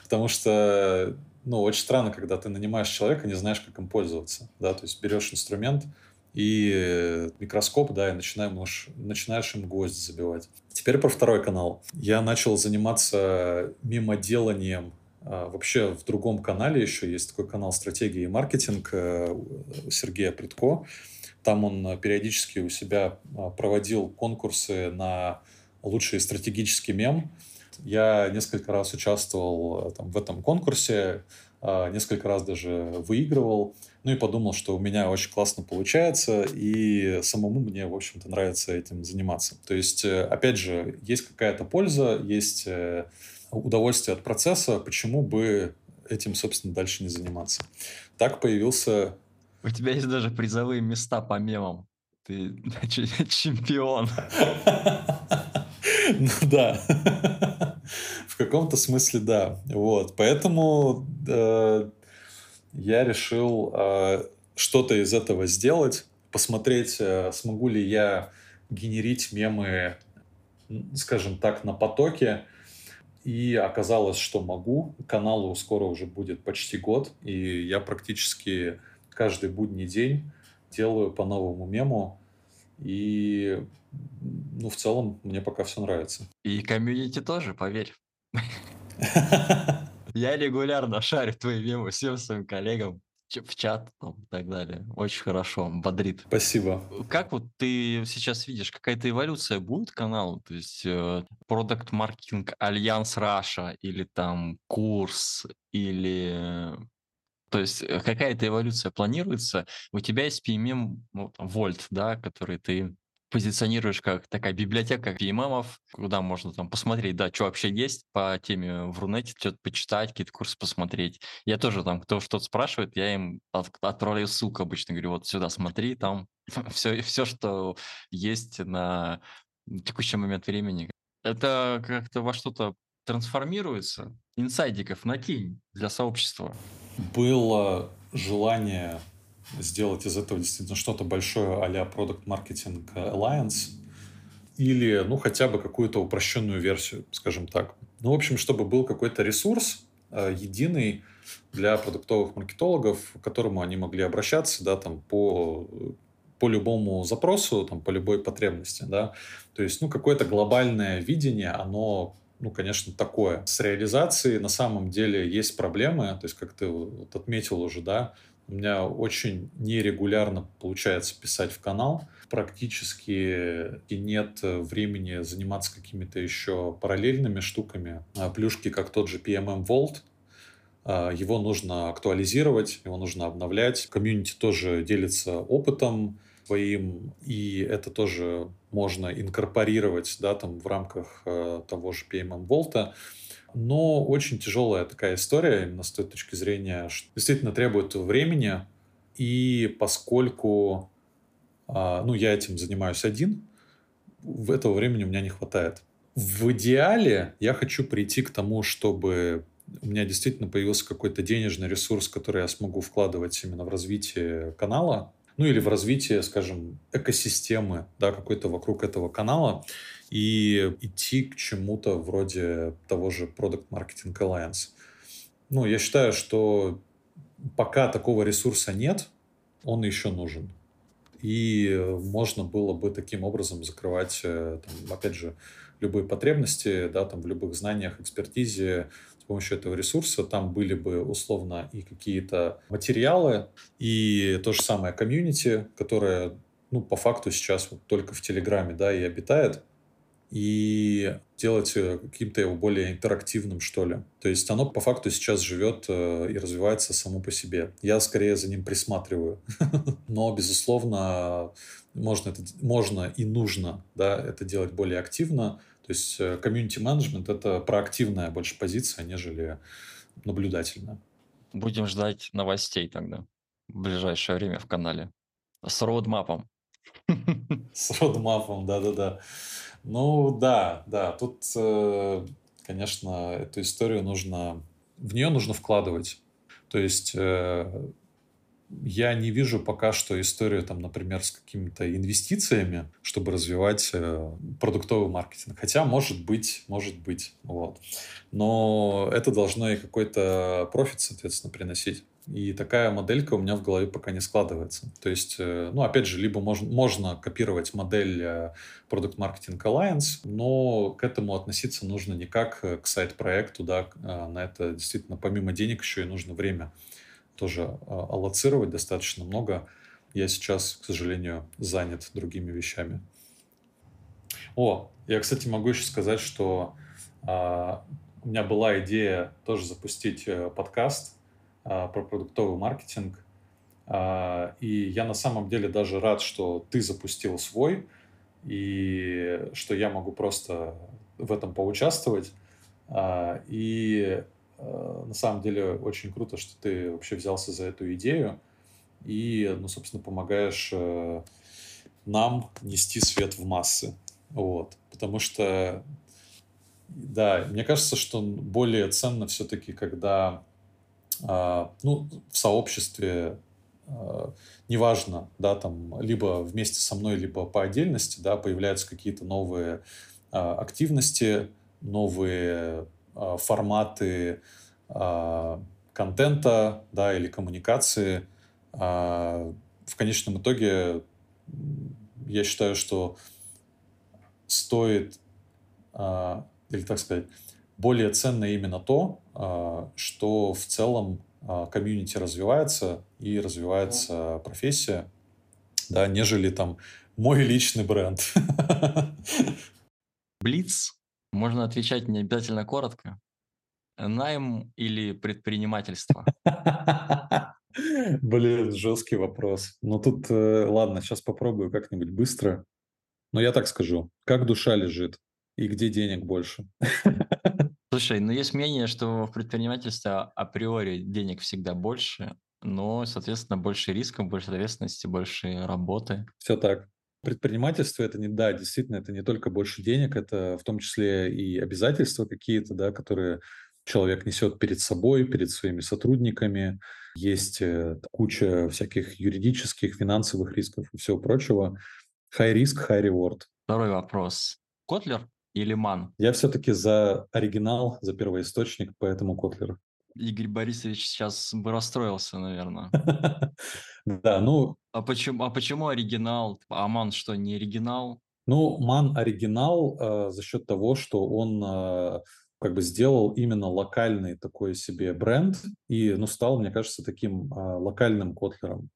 Потому что, ну, очень странно, когда ты нанимаешь человека, не знаешь, как им пользоваться, да, то есть берешь инструмент, и микроскоп, да, и начинаешь, начинаешь им гвозди забивать. Теперь про второй канал. Я начал заниматься мимоделанием а, Вообще в другом канале еще есть такой канал «Стратегия и маркетинг» э, Сергея Притко. Там он периодически у себя а, проводил конкурсы на лучший стратегический мем. Я несколько раз участвовал там, в этом конкурсе, а, несколько раз даже выигрывал. Ну и подумал, что у меня очень классно получается, и самому мне, в общем-то, нравится этим заниматься. То есть, э, опять же, есть какая-то польза, есть э, удовольствие от процесса, почему бы этим, собственно, дальше не заниматься. Так появился... У тебя есть даже призовые места по мемам. Ты чемпион. Ну да. В каком-то смысле да. Вот. Поэтому э, я решил э, что-то из этого сделать, посмотреть, э, смогу ли я генерить мемы, скажем так, на потоке. И оказалось, что могу. Каналу скоро уже будет почти год, и я практически каждый будний день делаю по новому мему. И ну, в целом, мне пока все нравится. И комьюнити тоже, поверь. Я регулярно шарю твои мемы всем своим коллегам в чат там, и так далее. Очень хорошо, бодрит. Спасибо. Как вот ты сейчас видишь, какая-то эволюция будет каналу? То есть Product Marketing Alliance Russia или там курс или то есть э, какая-то эволюция планируется. У тебя есть PMM ну, Volt, да, который ты позиционируешь как такая библиотека PMM, куда можно там посмотреть, да, что вообще есть по теме в Рунете, что-то почитать, какие-то курсы посмотреть. Я тоже там, кто что-то спрашивает, я им от, отправляю ссылку обычно, говорю, вот сюда смотри, там все, все, что есть на текущий момент времени. Это как-то во что-то трансформируется. Инсайдиков накинь для сообщества. Было желание сделать из этого действительно что-то большое а-ля Product Marketing Alliance или, ну, хотя бы какую-то упрощенную версию, скажем так. Ну, в общем, чтобы был какой-то ресурс э, единый для продуктовых маркетологов, к которому они могли обращаться, да, там, по по любому запросу, там, по любой потребности, да. То есть, ну, какое-то глобальное видение, оно, ну, конечно, такое. С реализацией на самом деле есть проблемы, то есть, как ты вот отметил уже, да, у меня очень нерегулярно получается писать в канал. Практически нет времени заниматься какими-то еще параллельными штуками. А плюшки, как тот же PMM Vault, а, его нужно актуализировать, его нужно обновлять. Комьюнити тоже делится опытом своим, и это тоже можно инкорпорировать да, там, в рамках э, того же PMM Vault но очень тяжелая такая история именно с той точки зрения, что действительно требует времени, и поскольку а, ну, я этим занимаюсь один, в этого времени у меня не хватает. В идеале я хочу прийти к тому, чтобы у меня действительно появился какой-то денежный ресурс, который я смогу вкладывать именно в развитие канала, ну или в развитие, скажем, экосистемы, да, какой-то вокруг этого канала и идти к чему-то вроде того же Product Marketing Alliance. Ну, я считаю, что пока такого ресурса нет, он еще нужен. И можно было бы таким образом закрывать, э, там, опять же, любые потребности, да, там, в любых знаниях, экспертизе с помощью этого ресурса. Там были бы условно и какие-то материалы, и то же самое комьюнити, которое, ну, по факту сейчас вот только в Телеграме, да, и обитает и делать э, каким-то его более интерактивным, что ли. То есть оно по факту сейчас живет э, и развивается само по себе. Я скорее за ним присматриваю. Но, безусловно, можно, это, можно и нужно да, это делать более активно. То есть комьюнити менеджмент это проактивная больше позиция, нежели наблюдательная. Будем ждать новостей тогда в ближайшее время в канале. С родмапом. С родмапом, да-да-да. Ну да, да, тут, э, конечно, эту историю нужно, в нее нужно вкладывать. То есть э, я не вижу пока что историю, там, например, с какими-то инвестициями, чтобы развивать э, продуктовый маркетинг. Хотя, может быть, может быть. Вот. Но это должно и какой-то профит, соответственно, приносить. И такая моделька у меня в голове пока не складывается. То есть, э, ну, опять же, либо можно, можно копировать модель э, Product Marketing Alliance, но к этому относиться нужно не как к сайт-проекту, да, на это действительно помимо денег еще и нужно время тоже аллоцировать достаточно много. Я сейчас, к сожалению, занят другими вещами. О, я, кстати, могу еще сказать, что А, у меня была идея тоже запустить э, подкаст а, про продуктовый маркетинг. А, и я на самом деле даже рад, что ты запустил свой, и что я могу просто в этом поучаствовать. А, и а, на самом деле очень круто, что ты вообще взялся за эту идею и, ну, собственно, помогаешь э, нам нести свет в массы. Вот. Потому что, да, мне кажется, что более ценно все-таки, когда а, ну, в сообществе неважно, да, там, либо вместе со мной, либо по отдельности, да, появляются какие-то новые активности, новые форматы контента, да, или коммуникации. В конечном итоге я считаю, что стоит, или так сказать, более ценно именно то, что в целом комьюнити развивается и развивается профессия, да, нежели там мой личный бренд. Блиц. Можно отвечать не обязательно коротко. Найм или предпринимательство? Блин, жесткий вопрос. Ну тут, э, ладно, сейчас попробую как-нибудь быстро. Но я так скажу. Как душа лежит и где денег больше? Слушай, ну есть мнение, что в предпринимательстве априори денег всегда больше, но, соответственно, больше рисков, больше ответственности, больше работы. Все так. Предпринимательство это не, да, действительно, это не только больше денег, это в том числе и обязательства какие-то, да, которые человек несет перед собой, перед своими сотрудниками. Есть э, куча всяких юридических, финансовых рисков и всего прочего. High risk, high reward. Второй вопрос. Котлер или Ман? Я все-таки за оригинал, за первоисточник, поэтому Котлер. Игорь Борисович сейчас бы расстроился, наверное. Да, ну... А почему, а почему оригинал? А Ман что, не оригинал? Ну, Ман оригинал э, за счет того, что он э, как бы сделал именно локальный такой себе бренд и, ну, стал, мне кажется, таким э, локальным котлером.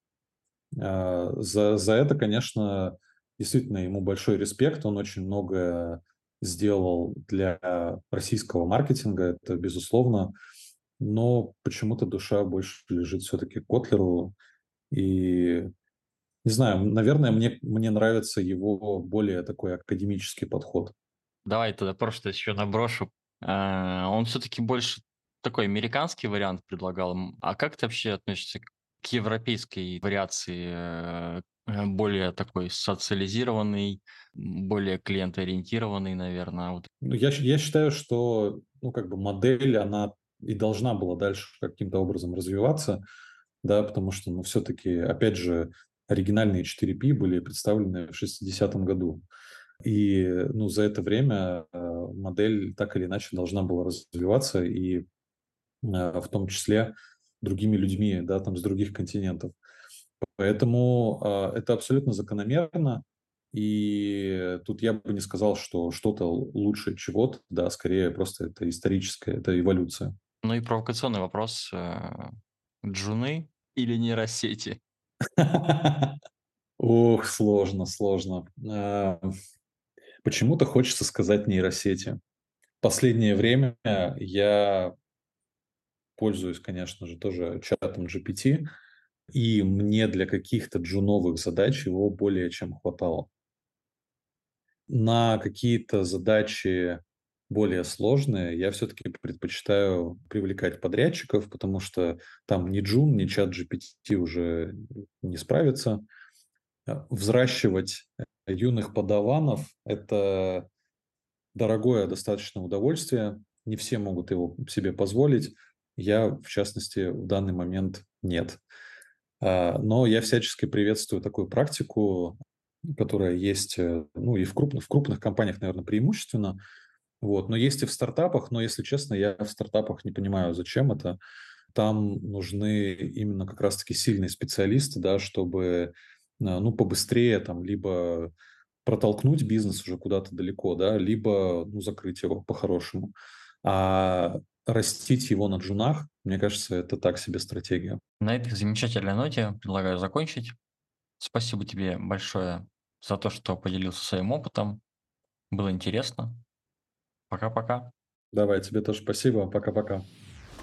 Э, за, за это, конечно, действительно ему большой респект. Он очень много сделал для российского маркетинга, это безусловно, но почему-то душа больше лежит все-таки Котлеру, и не знаю, наверное, мне, мне нравится его более такой академический подход. Давай тогда просто еще наброшу. А, он все-таки больше такой американский вариант предлагал. А как ты вообще относишься к европейской вариации э, Э, более такой социализированный, более клиентоориентированный, наверное. Вот. Ну, я, я считаю, что ну, как бы модель, она и должна была дальше каким-то образом развиваться, да, потому что, ну, все-таки, опять же, оригинальные 4P были представлены в 60-м году. И, ну, за это время э, модель так или иначе должна была развиваться, и э, в том числе другими людьми, да, там, с других континентов. Поэтому э, это абсолютно закономерно. И тут я бы не сказал, что что-то лучше чего-то, да, скорее просто это историческая, это эволюция. Ну и провокационный вопрос. Джуны или нейросети? Ох, сложно, сложно. А, почему-то хочется сказать нейросети. Последнее время я пользуюсь, конечно же, тоже чатом GPT, и мне для каких-то джуновых задач его более чем хватало. На какие-то задачи более сложные я все-таки предпочитаю привлекать подрядчиков, потому что там ни джун, ни чат GPT уже не справится. Э, взращивать юных подаванов – это дорогое достаточно удовольствие. Не все могут его себе позволить. Я, в частности, в данный момент нет. А, но я всячески приветствую такую практику, которая есть э, ну, и в крупных, в крупных компаниях, наверное, преимущественно. Вот. Но есть и в стартапах, но, если честно, я в стартапах не понимаю, зачем это. Там нужны именно как раз-таки сильные специалисты, да, чтобы э, ну, побыстрее там либо протолкнуть бизнес уже куда-то далеко, да, либо ну, закрыть его по-хорошему. А растить его на джунах, мне кажется, это так себе стратегия. На этой замечательной ноте предлагаю закончить. Спасибо тебе большое за то, что поделился своим опытом. Было интересно. Пока-пока. Давай, тебе тоже спасибо. Пока-пока.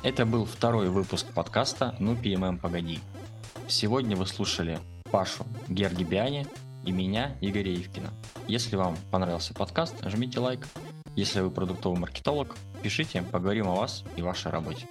Это был второй выпуск подкаста «Ну, ПММ, погоди». Сегодня вы слушали Пашу Гергибиани и меня, Игоря Ивкина. Если вам понравился подкаст, жмите лайк. Если вы продуктовый маркетолог, пишите, поговорим о вас и вашей работе.